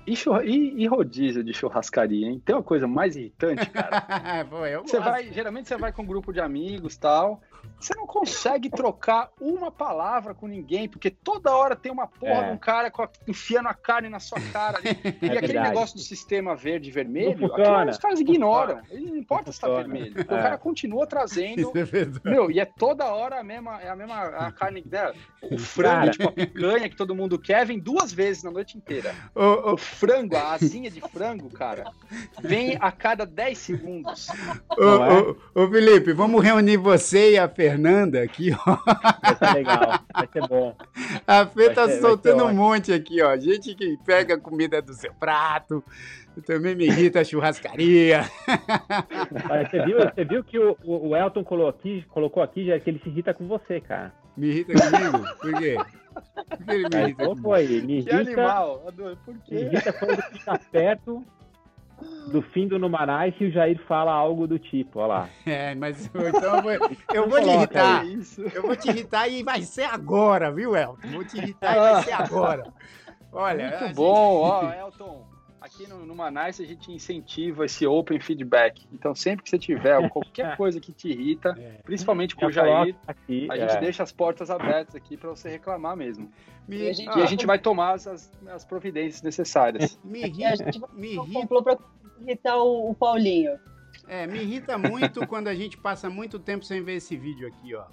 e, e, e, rodízio de churrascaria, hein? Tem uma coisa mais irritante, cara. <laughs> Pô, você vai, geralmente você vai com um grupo de amigos tal. Você não consegue trocar uma palavra com ninguém, porque toda hora tem uma porra é. de um cara enfiando a carne na sua cara. Ali. <laughs> É e aquele negócio do sistema verde e vermelho, aquilo, os caras ignoram. Ele não importa se tá vermelho. É. <laughs> O cara continua trazendo. É meu, e é toda hora a mesma, é a mesma a carne dela. O frango, cara. tipo, a picanha que todo mundo quer, vem duas vezes na noite inteira. O, o frango, a asinha de frango, cara, vem a cada 10 segundos. Ô, ô, ô, Felipe, vamos reunir você e a Fernanda Fernanda aqui, ó. Vai ser legal, vai ser bom. A Fê tá ser, soltando um monte aqui, ó. Gente que pega a comida do seu prato. Também me irrita a churrascaria. Você viu, você viu que o, o Elton colocou aqui, colocou aqui já que ele se irrita com você, cara. Me irrita comigo? Por quê? Por que ele me irrita? Foi, me irrita, que animal. Por quê? Me irrita quando fica perto do fim do Numanais e o Jair fala algo do tipo, olha lá. <laughs> É, mas então eu vou, eu <laughs> vou te irritar. Isso. Eu vou te irritar e vai ser agora, viu, Elton? Vou te irritar e vai ser <laughs> agora. Olha, muito bom, ó, Elton. Aqui no, no Manais a gente incentiva esse open feedback. Então, sempre que você tiver <laughs> qualquer coisa que te irrita, é. principalmente com o Jair, aqui, a gente é. deixa as portas abertas aqui para você reclamar mesmo. Me... E, a gente, e a gente vai tomar as, as providências necessárias. Me irrita. A gente me irrita. para irritar o, o Paulinho. É, me irrita muito quando a gente passa muito tempo sem ver esse vídeo aqui, ó.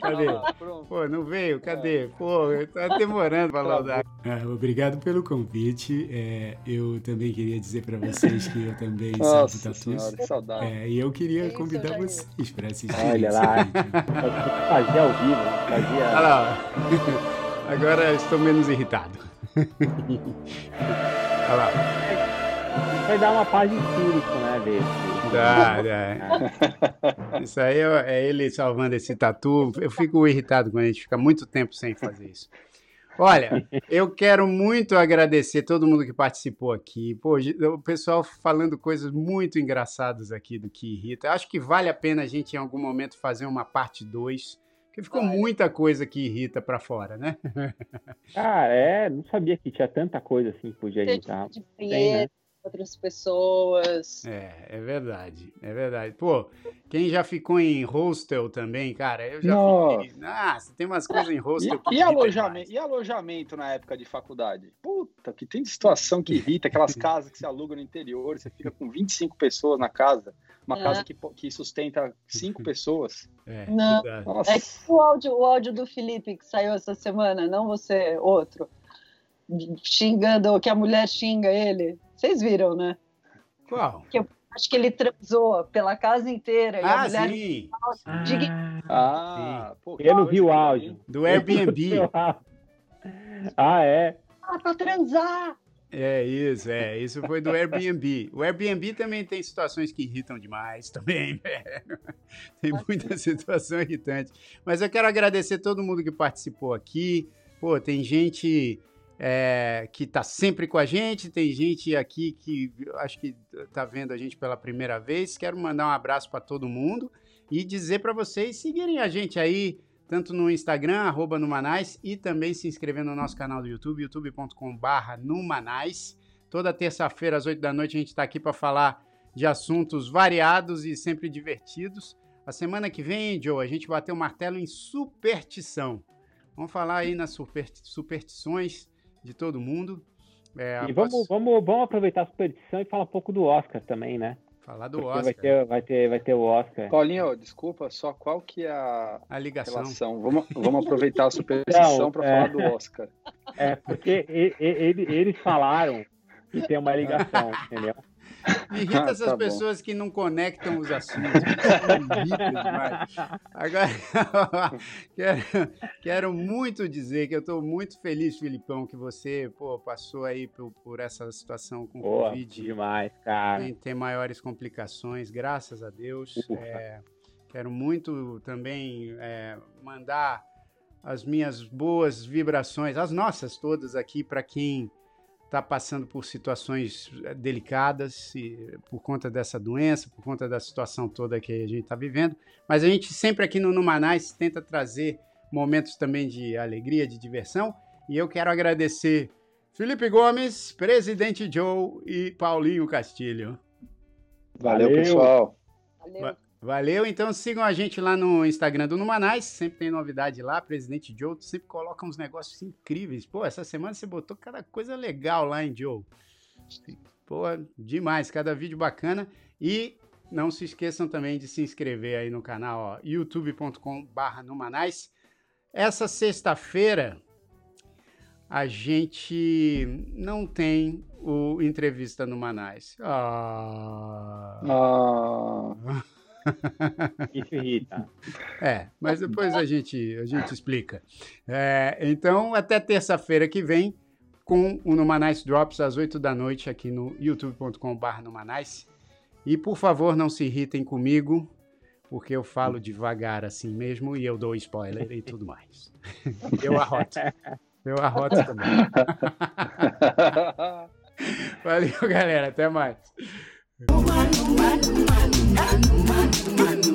Cadê? Ah, Pô, não veio? Cadê? Pô, tá demorando pra loadar. Ah, obrigado pelo convite. É, eu também queria dizer para vocês que eu também Nossa salvo tatus. Senhora, é, e eu queria convidar vocês para assistir. Olha lá. Fazer ao vivo. Fazia... Olha lá. <laughs> Agora estou menos irritado. <laughs> Olha lá. Vai dar uma paz de espírito, né, desse. Dá. <laughs> Isso aí é, é ele salvando esse tatu. Eu fico irritado quando a gente fica muito tempo sem fazer isso. Olha, eu quero muito agradecer todo mundo que participou aqui. Pô, o pessoal falando coisas muito engraçadas aqui do que irrita. Acho que vale a pena a gente em algum momento fazer uma parte 2, porque ficou Olha. muita coisa que irrita para fora, né? Ah, é, não sabia que tinha tanta coisa assim que podia irritar. De Tem, né? Outras pessoas. É, é verdade, é verdade. Pô, quem já ficou em hostel também, cara, eu já Nossa. fiquei. Ah, tem umas coisas em hostel. E, e alojamento, e alojamento na época de faculdade? Puta, que tem situação que irrita, aquelas <laughs> casas que se alugam no interior, você fica com 25 pessoas na casa, uma é. casa que, que sustenta cinco <laughs> pessoas. É, não, Nossa. é o áudio, o áudio do Felipe que saiu essa semana, não você, outro xingando, que a mulher xinga ele. Vocês viram, né? Qual? Que eu acho que ele transou pela casa inteira. Ah, e a mulher sim. Ah, ah pô, eu não vi o áudio. Do Airbnb. ah, é? Ah, pra transar. É isso, é. Isso foi do Airbnb. O Airbnb também tem situações que irritam demais também, <laughs> velho. Tem muita situação irritante. Mas eu quero agradecer todo mundo que participou aqui. Pô, tem gente é, que está sempre com a gente. Tem gente aqui que acho que está vendo a gente pela primeira vez. Quero mandar um abraço para todo mundo e dizer para vocês seguirem a gente aí, tanto no Instagram, arroba Numanais, e também se inscrever no nosso canal do YouTube, youtube.com.br Numanais. Toda terça-feira, às 8 da noite, a gente está aqui para falar de assuntos variados e sempre divertidos. A semana que vem, Joe, a gente bateu o martelo em superstição. Vamos falar aí nas superstições de todo mundo. É, e vamos, vamos, vamos aproveitar a superstição e falar um pouco do Oscar também, né? Falar do Porque Oscar. Vai ter, vai, ter, vai ter o Oscar. Paulinho, desculpa, só qual que é a, a ligação? Relação? Vamos, vamos aproveitar a <laughs> superstição para é, falar do Oscar. É, porque ele, eles falaram que tem uma ligação, <laughs> entendeu? Me irrita ah, essas tá pessoas bom. que não conectam os assuntos. Me irrita demais. Agora, <laughs> quero, quero, muito dizer que eu estou muito feliz, Filipão, que você pô, passou aí por, por essa situação com o Covid. demais, cara. Sem ter maiores complicações, graças a Deus. É, quero muito também é, mandar as minhas boas vibrações, as nossas todas aqui, para quem está passando por situações eh, delicadas por conta dessa doença, por conta da situação toda que a gente está vivendo. Mas a gente sempre aqui no Numanais tenta trazer momentos também de alegria, de diversão. E eu quero agradecer Felipe Gomes, Presidente Joe e Paulinho Castilho. Valeu, Valeu. pessoal. Valeu. Valeu, então sigam a gente lá no Instagram do Numanais, sempre tem novidade lá, Presidente Joe sempre coloca uns negócios incríveis. Pô, essa semana você botou cada coisa legal lá em Joe. Pô, demais, cada vídeo bacana. E não se esqueçam também de se inscrever aí no canal, youtube.com/barra Numanais. Essa sexta-feira a gente não tem o entrevista no Manais. Ah. ah. <laughs> <laughs> Isso irrita. É, mas depois a gente, a gente explica. É, então, até terça-feira que vem, com o Numanais Drops às 8 da noite aqui no youtube.com.br Numanais. E por favor, não se irritem comigo, porque eu falo devagar assim mesmo e eu dou spoiler e tudo mais. <laughs> Eu arroto. Eu arroto também. <laughs> Valeu, galera. Até mais. man, man, man.